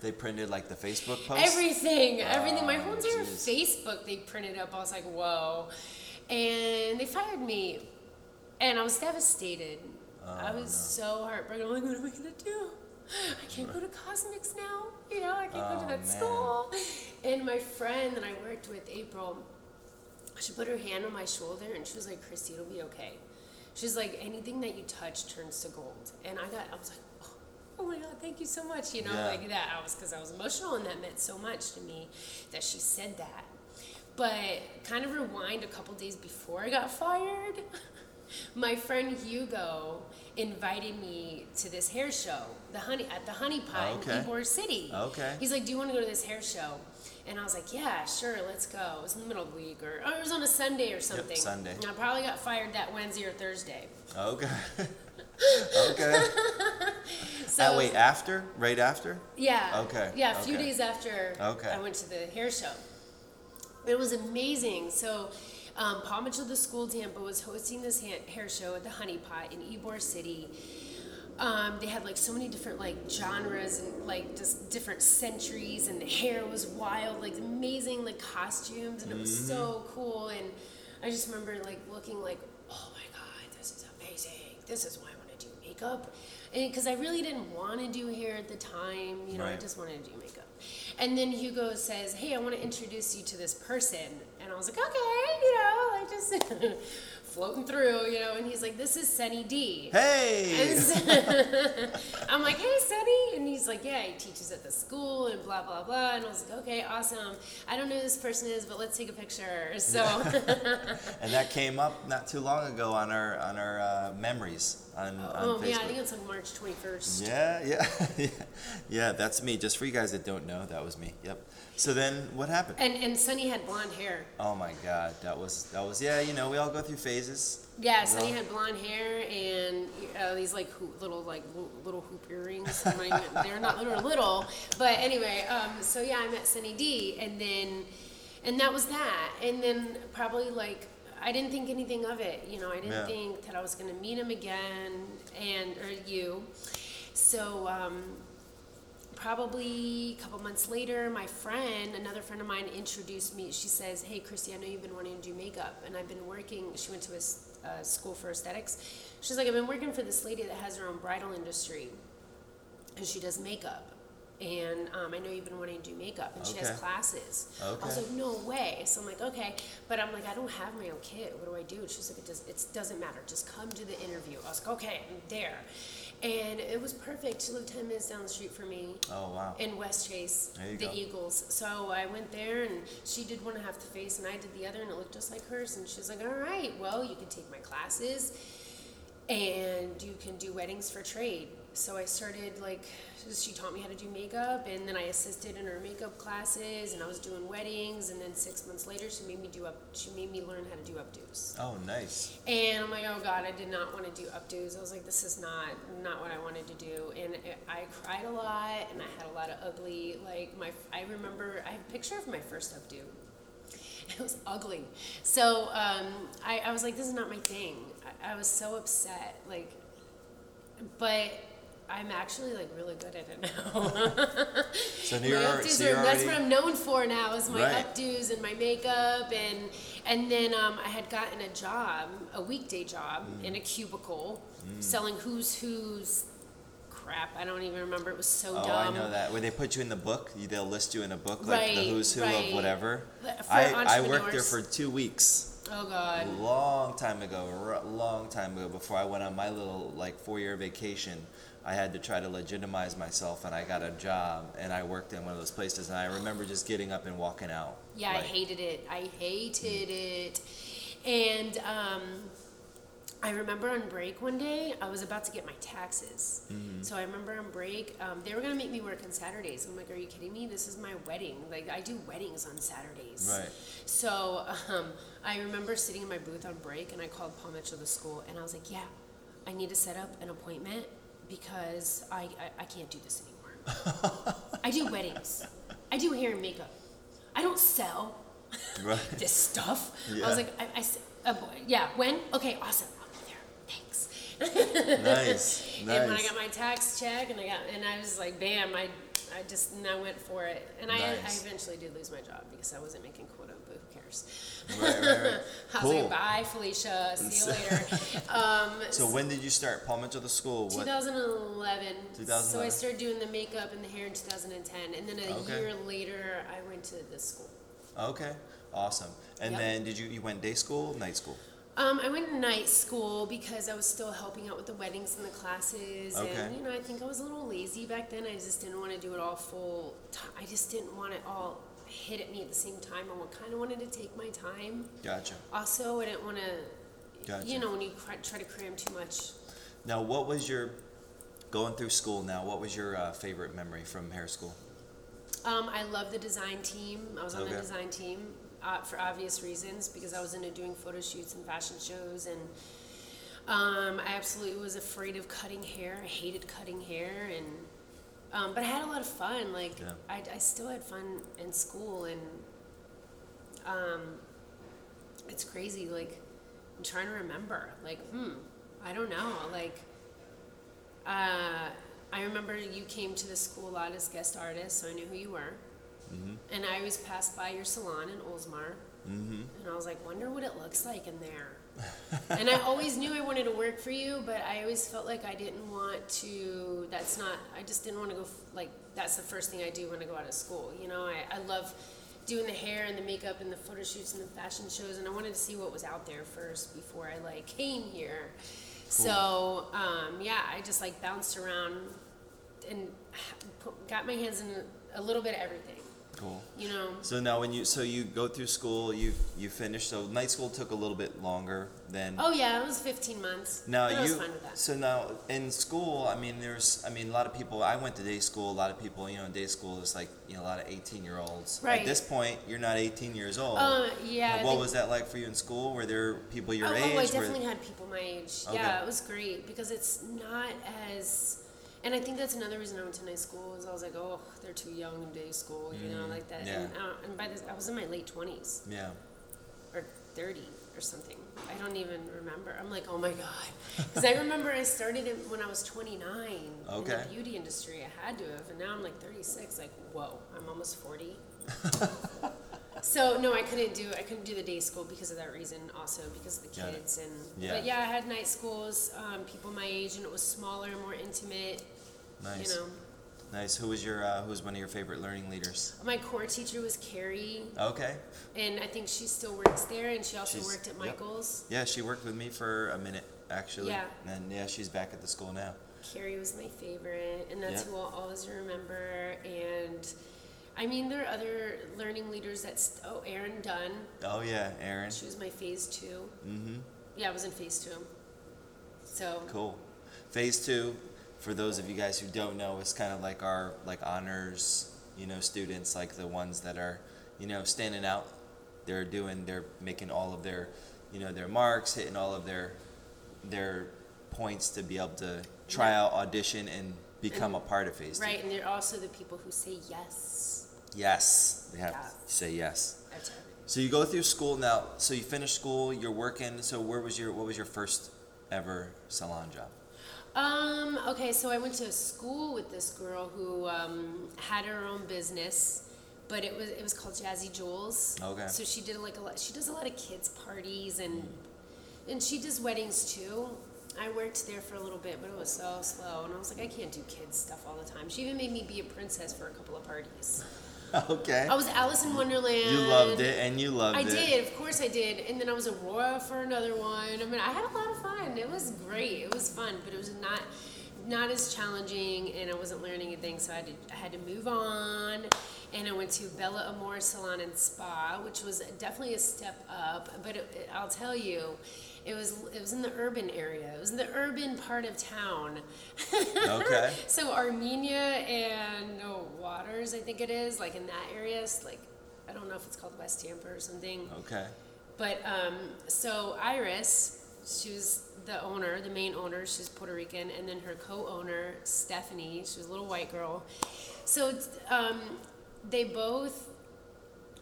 A: They printed like the Facebook post.
B: Everything, everything. My
A: Oh,
B: whole entire
A: jeez.
B: Facebook they printed up. I was like, whoa. And they fired me. And I was devastated. I
A: Oh,
B: was so heartbroken. I'm like, what am I going to do? I can't go to Cosmix now. You know, I can't go
A: Oh,
B: to that
A: man.
B: school. And my friend that I worked with, April, she put her hand on my shoulder and she was like, Christie, it'll be okay. She's like, anything that you touch turns to gold. And I got, I was like, oh, oh my God, thank you so much. You know,
A: Yeah.
B: like that. I was, because I was emotional and that meant so much to me that she said that. But kind of rewind a couple days before I got fired, [laughs] my friend Hugo invited me to this hair show, the honey at the Honey Pot
A: Okay.
B: in Ybor City.
A: Okay.
B: He's like, "Do you want to go to this hair show?" And I was like, "Yeah, sure, let's go." It was in the middle of the week, or oh, it was on a Sunday or something.
A: Sunday.
B: And I probably got fired that Wednesday or Thursday.
A: Okay. [laughs] okay. [laughs]
B: So
A: Ah, wait, after? Right after?
B: Yeah.
A: Okay,
B: Yeah, a few
A: okay.
B: days after
A: Okay.
B: I went to the hair show. It was amazing. So, um, Paul Mitchell, the school Tampa, was hosting this ha- hair show at the Honey Pot in Ybor City. Um, they had like so many different like genres and like just different centuries, and the hair was wild, like amazing like costumes, and it was so cool. And I just remember like looking like, oh my god, this is amazing. This is why I want to do makeup, because I really didn't want to do hair at the time. You know, I just wanted to do makeup. And then Hugo says, "Hey, I want to introduce you to this person," and I was like, "Okay, you know, like just [laughs] floating through, you know." And he's like, "This is Sonny D."
A: Hey!
B: So- [laughs] I'm like, hey, Sonny. And he's like, yeah, he teaches at the school and blah blah blah. And I was like, okay, awesome. I don't know who this person is, but let's take a picture. So [laughs]
A: And that came up not too long ago on our on our uh, memories on, on
B: oh
A: Facebook.
B: yeah, I think it's like March twenty first.
A: Yeah, yeah, yeah, yeah. That's me. Just for you guys that don't know, that was me. Yep. So then, what happened?
B: And and Sonny had blonde hair.
A: Oh my God, that was that was yeah. You know, we all go through phases.
B: Yeah,
A: Sonny
B: had blonde hair and uh, these like hoop, little like little hoop earrings. I'm not even- They're not little little, but anyway. Um, so yeah, I met Sonny D, and then and that was that. And then probably like I didn't think anything of it. You know, I didn't
A: Yeah.
B: think that I was gonna meet him again and or you. So um, probably a couple months later, my friend, another friend of mine, introduced me. She says, "Hey, Christie, I know you've been wanting to do makeup, and I've been working." She went to a uh, school for aesthetics. She's like, "I've been working for this lady that has her own bridal industry, and she does makeup." And um, I know you've been wanting to do makeup, and she has
A: Okay.
B: classes. I was like, no way. So I'm like, okay, but I'm like, I don't have my own kit. What do I do? And she's like, it does. It doesn't matter. Just come to the interview. I was like, okay, I'm there. And it was perfect. She lived ten minutes down the street from me
A: Oh wow.
B: in
A: Westchase,
B: the
A: go.
B: Eagles. So I went there, and she did one half the face, and I did the other, and it looked just like hers. And she's like, "All right, well, you can take my classes, and you can do weddings for trade." So I started like she taught me how to do makeup, and then I assisted in her makeup classes, and I was doing weddings, and then six months later, she made me do up. She made me learn how to do updos.
A: Oh nice.
B: And I'm like, oh God, I did not want to do updos. I was like, this is not not what I wanted to do. And I cried a lot, and I had a lot of ugly. Like my, I remember I have a picture of my first updo. [laughs] It was ugly. So um, I, I was like, this is not my thing. I, I was so upset. Like, but I'm actually like really good at it now. [laughs]
A: So
B: My updos are, that's what I'm known for now is my
A: Right.
B: updos and my makeup and and then um, I had gotten a job, a weekday job
A: Mm.
B: in a cubicle selling who's who's crap. I don't even remember. It was so dumb.
A: Oh,
B: dumb.
A: I know that. When they put you in the book, they'll list you in a book like
B: Right,
A: the who's who
B: right.
A: of whatever. I, I worked there for two weeks.
B: Oh
A: A
B: God.
A: long time ago, long time ago, before I went on my little like four-year vacation, I had to try to legitimize myself, and I got a job, and I worked in one of those places, and I remember just getting up and walking out.
B: Yeah, I hated it. I hated it. And um, I remember on break one day, I was about to get my taxes.
A: Mm-hmm.
B: So I remember on break, um, they were going to make me work on Saturdays. I'm like, are you kidding me? This is my wedding. Like, I do weddings on Saturdays.
A: Right.
B: So um, I remember sitting in my booth on break, and I called Paul Mitchell to school, and I was like, yeah, I need to set up an appointment because I, I, I can't do this anymore. [laughs] I do weddings. I do hair and makeup. I don't sell
A: Right. [laughs]
B: this stuff. I was like, I, I uh, yeah, when? Okay, awesome. I'll be there. Thanks.
A: nice. [laughs]
B: And when I got my tax check, and I got, and I was like, bam, I, I just, and I went for it. And I, I eventually did lose my job because I wasn't making quota, cares?
A: Right, right, right. [laughs]
B: I was
A: Cool.
B: like, bye, Felicia. [laughs] See you later. Um,
A: So when did you start Paul Mitchell the school? What?
B: 2011. So I started doing the makeup and the hair in 2010, and then a
A: Okay.
B: year later, I went to the school.
A: Okay, awesome. And
B: Yep.
A: then did you you went day school, night school?
B: Um, I went to night school because I was still helping out with the weddings and the classes,
A: Okay.
B: and you know, I think I was a little lazy back then. I just didn't want to do it all full. T- I just didn't want it all hit at me at the same time. I kind of wanted to take my time.
A: Gotcha.
B: Also, I didn't want to,
A: Gotcha.
B: you know, when you cr- try to cram too much.
A: Now, what was your going through school? Now, what was your uh, favorite memory from hair school?
B: Um, I love the design team. I was on the design team uh, for obvious reasons because I was into doing photo shoots and fashion shows, and um, I absolutely was afraid of cutting hair. I hated cutting hair, and um, but I had a lot of fun. Like
A: Yeah.
B: I, I still had fun in school, and um, it's crazy. Like I'm trying to remember. Like hmm, I don't know. Like uh, I remember you came to the school a lot as guest artist, so I knew who you were.
A: Mm-hmm.
B: And I always passed by your salon in Oldsmar,
A: Mm-hmm.
B: and I was like, wonder what it looks like in there. and I always knew I wanted to work for you, but I always felt like I didn't want to. That's not. I just didn't want to go. Like that's the first thing I do when I go out of school. You know, I, I love doing the hair and the makeup and the photo shoots and the fashion shows, and I wanted to see what was out there first before I like came here. So um, yeah, I just like bounced around and put, got my hands in a little bit of everything.
A: Cool.
B: You know.
A: So now, when you so you go through school, you you finish. So night school took a little bit longer than.
B: Oh yeah, it was 15 months.
A: Now
B: I was
A: you
B: fine with that.
A: so now in school, I mean, there's I mean a lot of people. I went to day school. A lot of people, you know, in day school is like you know a lot of 18 year olds.
B: Right.
A: At this point, you're not 18 years old.
B: Uh, yeah.
A: What was that like for you in school? Were there people your
B: oh,
A: age?
B: oh, I
A: Were-
B: definitely had people my age.
A: Okay.
B: Yeah, it was great because it's not as. And I think that's another reason I went to night school is I was like, oh, they're too young in day school, you know,
A: Mm,
B: like that.
A: yeah.
B: And, uh, and by this, I was in my late 20s
A: yeah.
B: or 30 or something. I don't even remember. I'm like, oh my god, [laughs] because I remember I started it when I was 29 in the beauty industry. I had to have, and now I'm like 36. Like, whoa, I'm almost 40. [laughs] so no, I couldn't do I couldn't do the day school because of that reason. Also because of the
A: Got it.
B: kids and
A: Yeah.
B: but yeah, I had night schools, um, people my age, and it was smaller, more intimate.
A: Nice.
B: You know,
A: Nice. Who was your uh, Who was one of your favorite learning leaders?
B: my core teacher was Carrie,
A: Okay.
B: and I think she still works there, and she also
A: She's-
B: worked at
A: yep.
B: Michael's.
A: Yeah, she worked with me for a minute actually.
B: Yeah.
A: And yeah, she's back at the school now.
B: Carrie was my favorite, and that's
A: Yeah.
B: who I'll always remember. And I mean, there are other learning leaders that's oh, Erin Dunn.
A: Oh yeah, Erin.
B: She was my phase two.
A: Mm-hmm.
B: Yeah, I was in phase two. So
A: Cool. Phase two, for those of you guys who don't know, is kind of like our like honors, you know, students, like the ones that are, you know, standing out. They're doing, they're making all of their, you know, their marks, hitting all of their, their points to be able to try out, audition, and become a part of phase two.
B: right, and they're also the people who say yes.
A: Yes, they have
B: Yeah.
A: to say yes.
B: That's.
A: So you go through school now. So you finish school. You're working. So where was your what was your first ever salon job?
B: Um, okay, so I went to school with this girl who um, had her own business, but it was it was called Jazzy Jules.
A: Okay.
B: So she did like a lot. She does a lot of kids parties and and she does weddings too. I worked there for a little bit, but it was so slow, and I was like, I can't do kids stuff all the time. She even made me be a princess for a couple of parties. [laughs]
A: okay.
B: I was Alice in Wonderland.
A: You loved it, and you loved
B: I
A: it.
B: I did, of course I did. And then I was Aurora for another one. I mean, I had a lot of fun. It was great. It was fun, but it was not not as challenging, and I wasn't learning anything. So I had to, I had to move on. And I went to Bella Amore Salon and Spa, which was definitely a step up. But it, it- I'll tell you, it was it was in the urban area. It was in the urban part of town.
A: Okay. [laughs]
B: So Armenia and no Waters, I think it is, like in that area. It's like I don't know if it's called West Tampa or something.
A: Okay.
B: But um, so Iris, she was the owner, the main owner. She's Puerto Rican, and then her co-owner Stephanie, she was a little white girl. So um, they both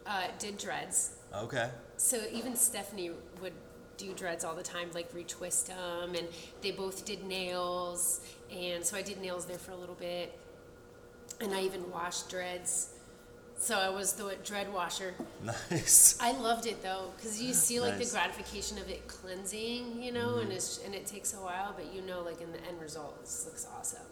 B: uh, did dreads.
A: Okay.
B: So even Stephanie would do dreads all the time, like retwist them, and they both did nails, and so I did nails there for a little bit, and I even washed dreads. So I was the dread washer.
A: Nice. [laughs]
B: I loved it though, because you see like
A: Nice.
B: the gratification of it cleansing, you know, and mm-hmm. it's and it takes a while, but you know, like in the end result, this looks awesome.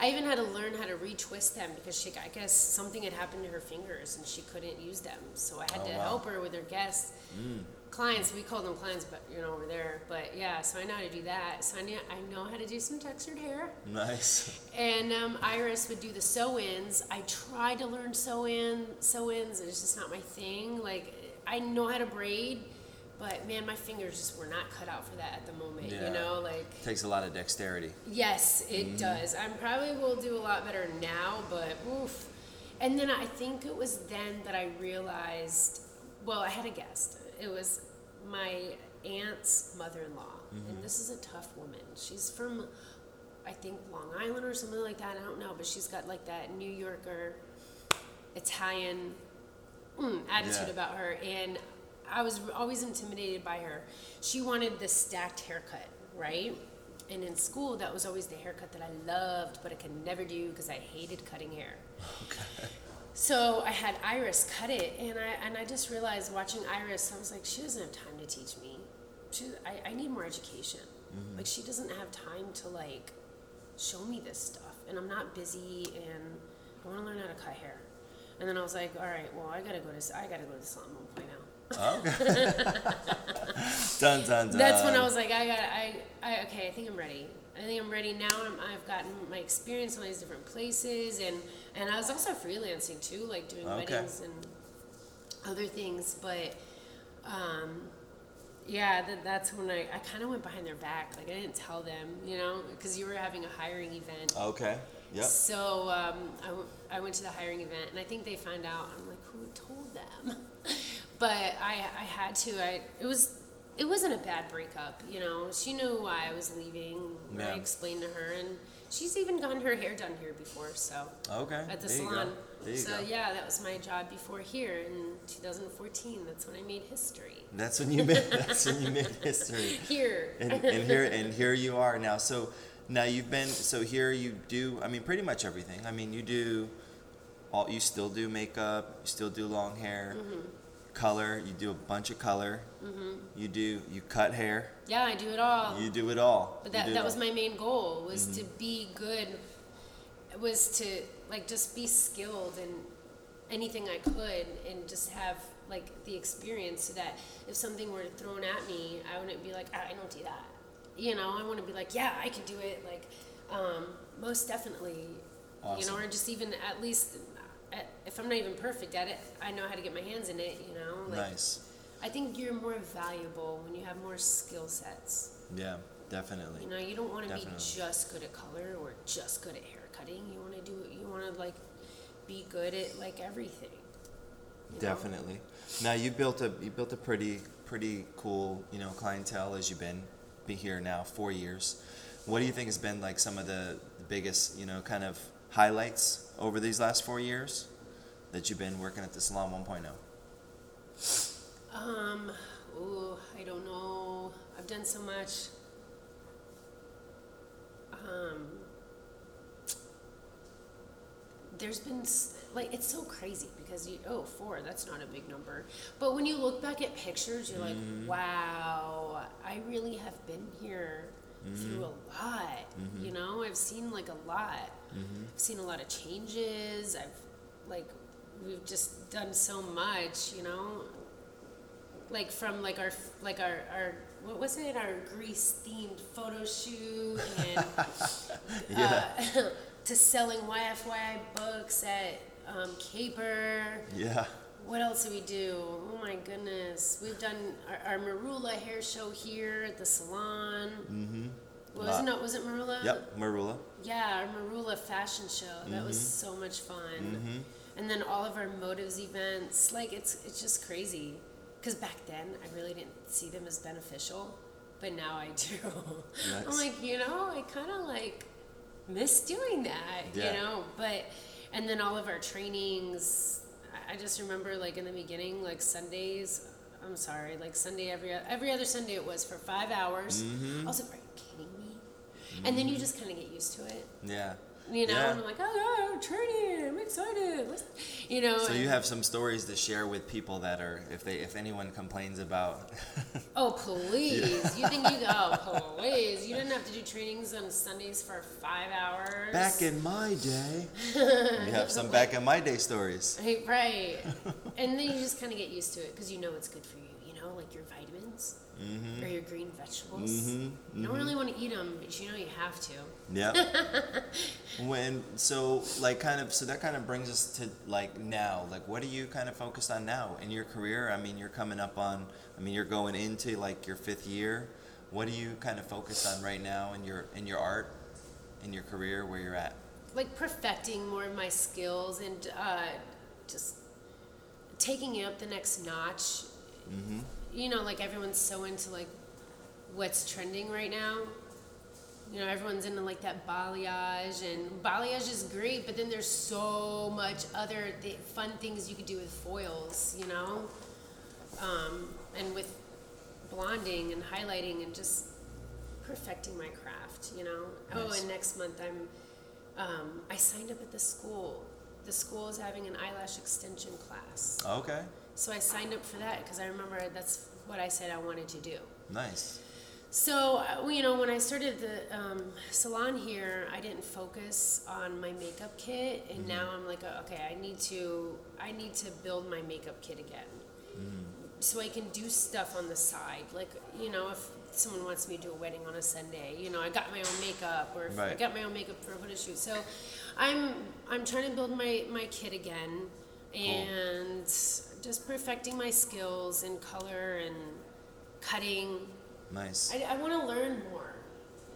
B: I even had to learn how to retwist them because she, I guess something had happened to her fingers and she couldn't use them. So I had
A: Oh,
B: to
A: wow.
B: help her with her guests, mm. Clients. We call them clients, but you know over there. But yeah, so I know how to do that. So I know, I know how to do some textured hair.
A: Nice.
B: And um, Iris would do the sew-ins. I tried to learn sew-in, sew-ins. It's just not my thing. Like I know how to braid, but man, my fingers just were not cut out for that at the moment.
A: Yeah.
B: You know, like
A: Takes a lot of dexterity.
B: yes, it does. I probably will do a lot better now, but oof. And then I think it was then that I realized. Well, I had a guest. It was my aunt's mother-in-law, and this is a tough woman. She's from I think Long Island or something like that. I don't know, but she's got like that New Yorker Italian mm, attitude
A: Yeah.
B: about her, and I was always intimidated by her. She wanted the stacked haircut, right? And in school, that was always the haircut that I loved, but I could never do because I hated cutting hair. [laughs] So I had Iris cut it, and I and I just realized watching Iris, I was like, she doesn't have time to teach me. She, I, I need more education. Mm-hmm. Like she doesn't have time to like show me this stuff, and I'm not busy, and I want to learn how to cut hair. And then I was like, all right, well, I gotta go to I gotta go to Salon 1.0.
A: Okay. dun dun dun.
B: That's when I was like, I got I, I okay, I think I'm ready. I think I'm ready now. I'm, I've gotten my experience in all these different places, and and I was also freelancing too, like doing
A: Okay.
B: weddings and other things. But um, yeah, that, that's when I, I kind of went behind their back. Like I didn't tell them, you know, because you were having a hiring event.
A: Okay. Yep.
B: So um, I, w- I went to the hiring event, and I think they found out. I'm like, who told them? [laughs] but I, I had to. I it was it wasn't a bad breakup, you know. She knew why I was leaving.
A: Yeah.
B: I explained to her, and she's even gotten her hair done here before. So
A: Okay.
B: at the
A: there
B: salon. So
A: go.
B: yeah, that was my job before here in 2014. That's when I made history
A: That's when you made. [laughs] That's when you made history. [laughs]
B: here.
A: and, and here and here you are now. So now you've been so here you do. I mean, pretty much everything. I mean, you do all. You still do makeup. You still do long hair,
B: Mm-hmm.
A: Color. You do a bunch of color. You do. You cut hair.
B: yeah, I do it all.
A: You do it all.
B: But that that was
A: all.
B: my main goal was to be good was to like just be skilled in anything I could and just have like the experience so that if something were thrown at me I wouldn't be like "Ah, I don't do that you know I want to be like yeah I can do it like um, most definitely Awesome. you know or just even at least if I'm not even perfect at it I know how to get my hands in it you know like
A: nice.
B: I think you're more valuable when you have more skill sets
A: Yeah, definitely.
B: you know, you don't want to be just good at color or just good at hair cutting. You want to do, you want to like be good at like everything. you know?
A: Definitely. Now you built a you built a pretty pretty cool you know clientele as you've been be here now four years. What do you think has been like some of the, the biggest you know kind of highlights over these last four years that you've been working at the Salon oh? 1.0?
B: Um, ooh, I don't know. I've done so much. Um, there's been like it's so crazy because you oh four that's not a big number but when you look back at pictures you're like wow i really have been here through a lot you know? I've seen like a lot. I've seen a lot of changes. I've like we've just done so much you know? Like from like our like our our what was it? Our Greece themed photo shoot and [laughs]
A: Yeah.
B: uh, [laughs] to selling YFYI books at um, Caper.
A: Yeah.
B: What else do we do? Oh my goodness, we've done our, our Marula hair show here at the salon.
A: Mm-hmm.
B: Was
A: Lot.
B: it? Was it Marula?
A: Yep. Marula.
B: Yeah, our Marula fashion show. That was so much fun. And then all of our motives events. Like it's it's just crazy. Cause back then I really didn't see them as beneficial, but now I do. [laughs] I'm like, you know, I kind of like miss doing that.
A: Yeah.
B: You know, but and then all of our trainings. I- just remember like in the beginning, like Sundays. I'm sorry, like Sunday every every other Sunday it was for five hours.
A: Mm-hmm.
B: I was like, are you kidding me? And then you just kind of get used to it,
A: Yeah.
B: You know.
A: Yeah.
B: And I'm like, oh, yeah, training, I'm excited. Let's, you know.
A: So you have some stories to share with people that are if they if anyone complains about [laughs]
B: Oh please! You think you? Oh please! You didn't have to do trainings on Sundays for five hours.
A: back in my day. [laughs] you have some back in my day stories.
B: Right, right. and then you just kind of get used to it because you know it's good for you. You know, like your vitamins or your green vegetables.
A: Mhm,
B: You don't really want to eat them, but you know you have to.
A: Yeah. [laughs] when so like kind of so that kind of brings us to like now like what are you kind of focused on now in your career? I mean you're coming up on I mean you're going into like your fifth year. What are you kind of focused on right now in your in your art, in your career where you're at?
B: Like perfecting more of my skills and uh, just taking it up the next notch.
A: Mm-hmm.
B: You know, like everyone's so into like what's trending right now. You know, everyone's into like that balayage, and balayage is great, but then there's so much other th- fun things you could do with foils, you know, um, and with blonding and highlighting and just perfecting my craft, you know. Oh, and next month I'm, um, I signed up at the school. The school is having an eyelash extension class.
A: Okay.
B: So I signed up for that because I remember that's what I said I wanted to do.
A: Nice.
B: So, uh, you know, when I started the um, salon here, I didn't focus on my makeup kit, and now I'm like, uh, okay, I need to, I need to build my makeup kit again. so I can do stuff on the side. Like, you know, if someone wants me to do a wedding on a Sunday, you know, I got my own makeup or if I got my own makeup for a photo shoot. So I'm I'm trying to build my, my kit again and just perfecting my skills in color and cutting.
A: Nice.
B: I, I want to learn more.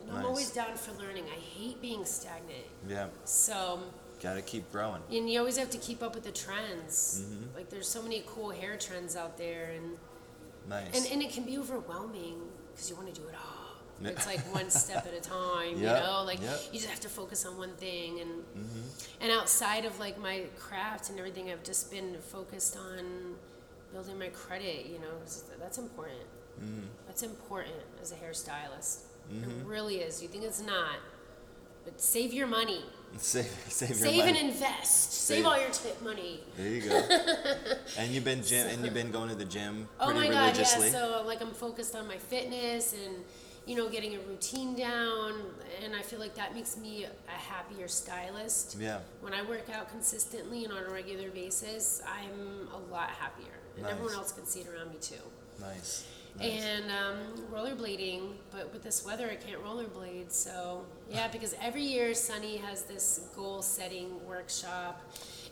B: And I'm always down for learning. I hate being stagnant.
A: Yeah.
B: So
A: Got to keep growing.
B: and you always have to keep up with the trends.
A: Mm-hmm.
B: Like there's so many cool hair trends out there, and
A: Nice.
B: and, and it can be overwhelming because you want to do it all.
A: Yeah.
B: It's like [laughs] one step at a time, you know. Like
A: yep.
B: you just have to focus on one thing, and
A: Mm-hmm.
B: and outside of like my craft and everything, I've just been focused on building my credit. You know, that's important.
A: Mm-hmm.
B: That's important as a hairstylist. It really is. You think it's not, but save your money. [laughs]
A: save, save your
B: Save
A: money.
B: and invest.
A: Save-
B: Save all your tip money.
A: There you go. [laughs] and you've been gym, and you've been going to the gym religiously?
B: Oh
A: pretty
B: my god, yeah.
A: religiously.
B: So like I'm focused on my fitness and you know getting a routine down, and I feel like that makes me a happier stylist.
A: yeah.
B: When I work out consistently and on a regular basis, I'm a lot happier, and
A: Nice.
B: everyone else can see it around me too.
A: Nice. Nice.
B: And um, rollerblading, but with this weather, I can't rollerblade. So yeah, because every year Sonny has this goal-setting workshop,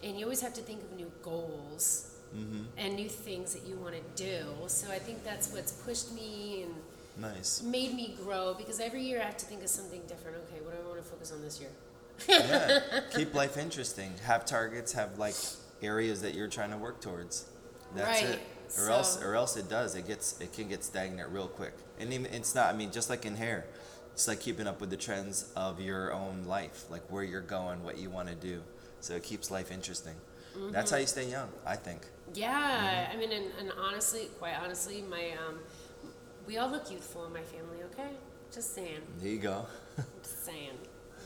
B: and you always have to think of new goals
A: Mm-hmm.
B: and new things that you want to do. So I think that's what's pushed me and
A: nice.
B: made me grow. Because every year I have to think of something different. Okay, what do I want to focus on this year?
A: yeah. [laughs] Keep life interesting. Have targets. Have like areas that you're trying to work towards. That's
B: Right.
A: it. Or else, or else it does. It gets, it can get stagnant real quick. And even, it's not. I mean, just like in hair, it's like keeping up with the trends of your own life, like where you're going, what you want to do. So it keeps life interesting. That's how you stay young, I think.
B: Yeah, I mean, and, and honestly, quite honestly, my um, we all look youthful in my family. Okay, just saying.
A: There you go. [laughs]
B: Just saying.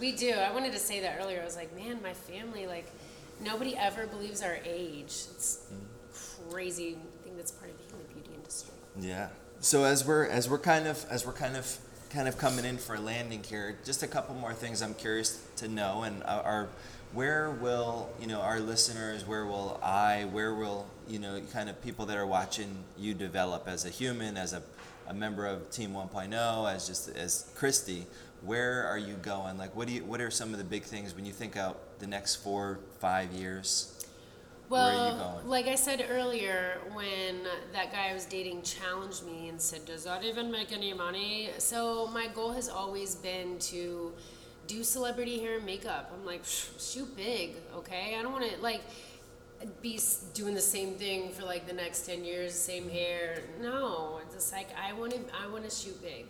B: We do. I wanted to say that earlier. I was like, man, my family, like, nobody ever believes our age. It's crazy. I think that's part of being in the beauty industry.
A: Yeah. So as we're as we're kind of as we're kind of kind of coming in for a landing here, just a couple more things I'm curious to know, and uh, are where will you know our listeners, where will I, where will you know kind of people that are watching you develop as a human, as a, a member of Team 1.0, as just as Christie, where are you going? Like, what do you what are some of the big things when you think out the next four five years?
B: Well, like I said earlier, when that guy I was dating challenged me and said, Does that even make any money? So, my goal has always been to do celebrity hair and makeup. I'm like, shoot big, okay? I don't want to, like, be doing the same thing for like the next 10 years, same hair. No, it's just like, I want to, I want to shoot big.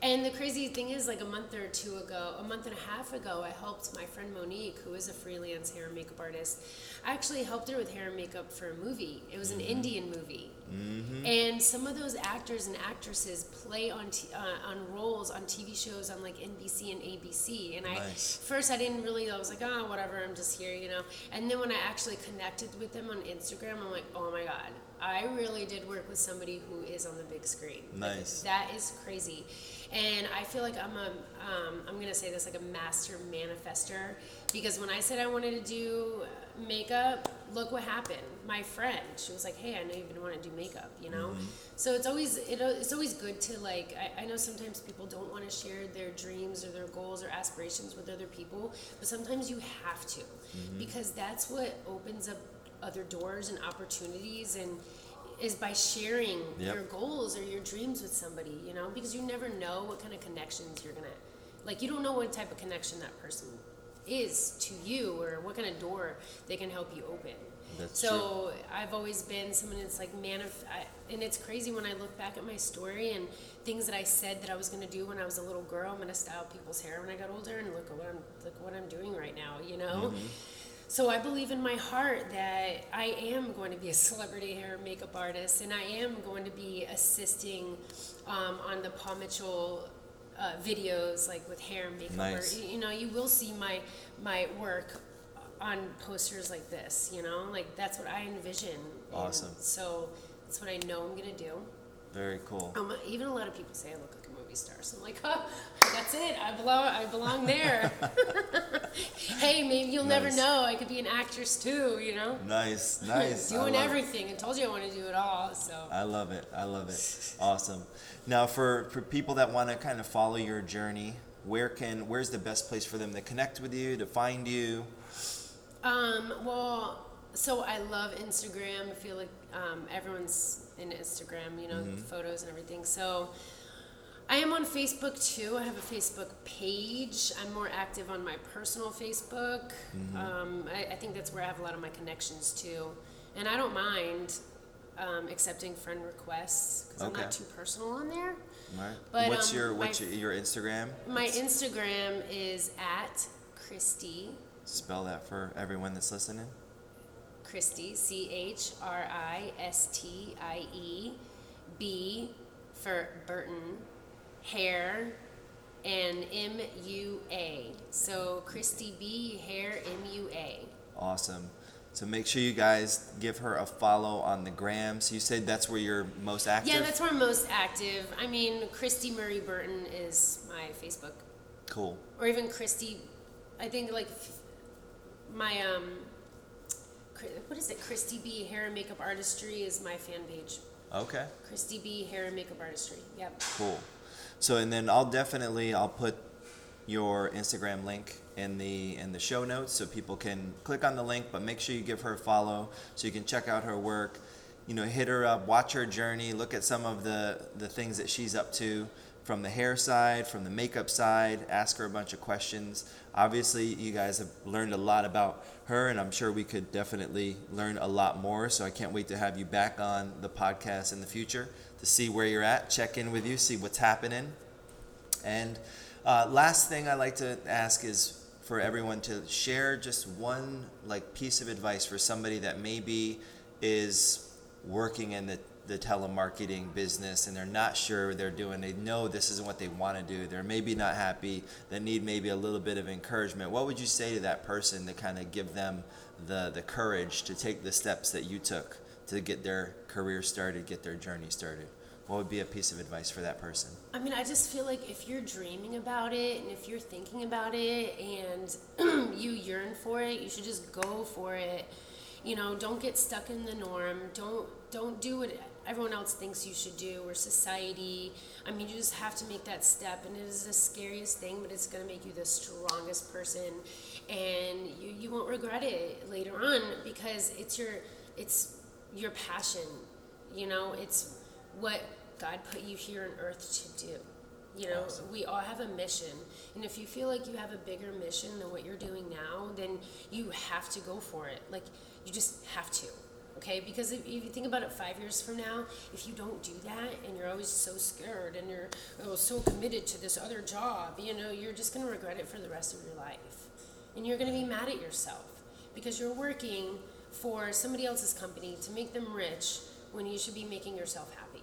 B: And the crazy thing is, like a month or two ago, a month and a half ago, I helped my friend Monique, who is a freelance hair and makeup artist. I actually helped her with hair and makeup for a movie. It was an mm-hmm. Indian movie. Mm. And some of those actors and actresses play on t- uh, on roles on TV shows on like NBC and ABC. And I
A: Nice.
B: first I didn't really. I was like, oh, whatever. I'm just here, you know. And then when I actually connected with them on Instagram, I'm like, oh my god, I really did work with somebody who is on the big screen. Like,
A: Nice.
B: that is crazy. And I feel like I'm a, um, I'm gonna say this like a master manifester because when I said I wanted to do makeup, look what happened. My friend, she was like, "Hey, I know you've been wanting to do makeup," you know. Mm-hmm. So it's always it, it's always good to like. I, I know sometimes people don't want to share their dreams or their goals or aspirations with other people, but sometimes you have to mm-hmm. because that's what opens up other doors and opportunities and is by sharing
A: Yep.
B: your goals or your dreams with somebody, you know, because you never know what kind of connections you're gonna, like, you don't know what type of connection that person is to you or what kind of door they can help you open.
A: That's
B: so I've always been someone that's like manif- I, and it's crazy when I look back at my story and things that I said that I was gonna do when I was a little girl. I'm gonna style people's hair when I got older, and look at what I'm look what I'm doing right now, you know. So I believe in my heart that I am going to be a [laughs] celebrity hair and makeup artist, and I am going to be assisting um, on the Paul Mitchell uh, videos, like with hair and makeup.
A: Nice.
B: Or, you know, you will see my my work on posters like this. You know, like that's what I envision. And
A: Awesome.
B: So that's what I know I'm gonna do.
A: Very cool.
B: Um, even a lot of people say I look like a movie star, so I'm like, oh, that's it. I belong. I belong there. [laughs] hey, maybe you'll never know. I could be an actress too. You know,
A: Nice, [laughs] nice.
B: Doing
A: love it.
B: everything. I told you I want to do it all. So
A: I love it. I love it. Awesome. Now, for, for people that want to kind of follow your journey, where can where's the best place for them to connect with you, to find you?
B: Um, well, so I love Instagram. I feel like um, everyone's in Instagram, you know, photos and everything. So I am on Facebook too. I have a Facebook page. I'm more active on my personal Facebook. Um, I, I think that's where I have a lot of my connections too. And I don't mind um, accepting friend requests because I'm not too personal on there.
A: Right.
B: But,
A: what's
B: um,
A: your
B: my-
A: what's your, your Instagram?
B: My Instagram is at Christie
A: Spell that for everyone that's listening.
B: Christie, C H R I S T I E, B for Burton, hair, and M U A. So Christie B, hair, M U A.
A: Awesome. So make sure you guys give her a follow on the gram. So you said that's where you're most active.
B: Yeah, that's where I'm most active. I mean, Christie Murray Burton is my Facebook,
A: cool.
B: or even Christie. I think like my um, what is it? Christie B Hair and Makeup Artistry is my fan page.
A: Okay.
B: Christie B Hair and Makeup Artistry. Yep.
A: Cool. So and then I'll definitely I'll put your Instagram link in the in the show notes so people can click on the link, but make sure you give her a follow so you can check out her work. You know, hit her up, watch her journey, look at some of the the things that she's up to from the hair side, from the makeup side, ask her a bunch of questions. Obviously, you guys have learned a lot about her, and I'm sure we could definitely learn a lot more. So I can't wait to have you back on the podcast in the future to see where you're at, check in with you, see what's happening. And uh, last thing I like to ask is for everyone to share just one like piece of advice for somebody that maybe is working in the, the telemarketing business and they're not sure what they're doing. They know this isn't what they want to do. They're maybe not happy. They need maybe a little bit of encouragement. What would you say to that person to kind of give them the, the courage to take the steps that you took to get their career started, get their journey started? What would be a piece of advice for that person?
B: I mean, I just feel like if you're dreaming about it and if you're thinking about it and [clears throat] you yearn for it, you should just go for it. You know, don't get stuck in the norm. Don't don't do what everyone else thinks you should do or society. I mean, you just have to make that step, and it is the scariest thing, but it's gonna make you the strongest person, and you you won't regret it later on because it's your it's your passion. You know, it's what God put you here on earth to do. You know,
A: Awesome.
B: we all have a mission. And if you feel like you have a bigger mission than what you're doing now, then you have to go for it. Like, you just have to. Okay? Because if, if you think about it five years from now, if you don't do that and you're always so scared and you're oh, so committed to this other job, you know, you're just going to regret it for the rest of your life. And you're going to be mad at yourself because you're working for somebody else's company to make them rich when you should be making yourself happy.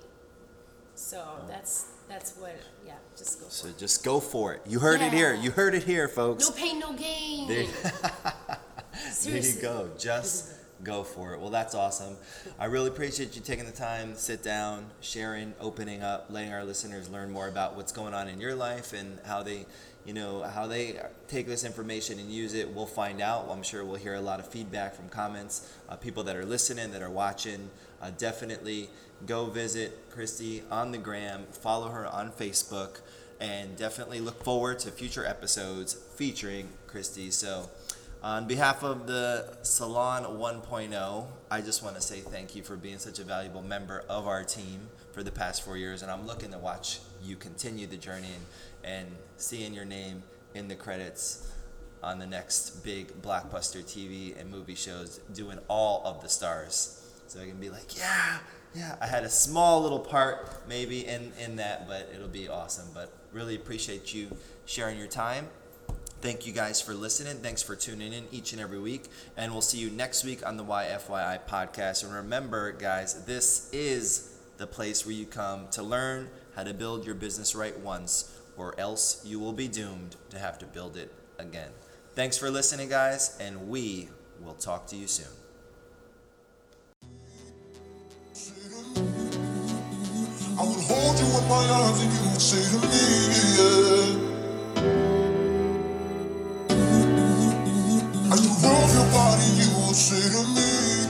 B: So that's that's what yeah, just go for
A: So
B: it.
A: just go for it. You heard it here. You heard it here, folks.
B: No pain, no gain.
A: There, [laughs] there you go. Just [laughs] go for it. Well, that's awesome. I really appreciate you taking the time sit down, sharing, opening up, letting our listeners learn more about what's going on in your life and how they, you know, how they take this information and use it. We'll find out. I'm sure we'll hear a lot of feedback from comments, uh, people that are listening, that are watching. Uh, definitely go visit Christie on the gram, follow her on Facebook, and definitely look forward to future episodes featuring Christie. So, on behalf of the Salon 1.0, I just want to say thank you for being such a valuable member of our team for the past four years, and I'm looking to watch you continue the journey and, and seeing your name in the credits on the next big blockbuster TV and movie shows, doing all of the stars. So I can be like, yeah, yeah, I had a small little part maybe in, in that, but it'll be awesome. But really appreciate you sharing your time. Thank you guys for listening. Thanks for tuning in each and every week. And we'll see you next week on the YFYI podcast. And remember, guys, this is the place where you come to learn how to build your business right once, or else you will be doomed to have to build it again. Thanks for listening, guys, and we will talk to you soon.
C: I up my arms and you would say to me, yeah. say to me?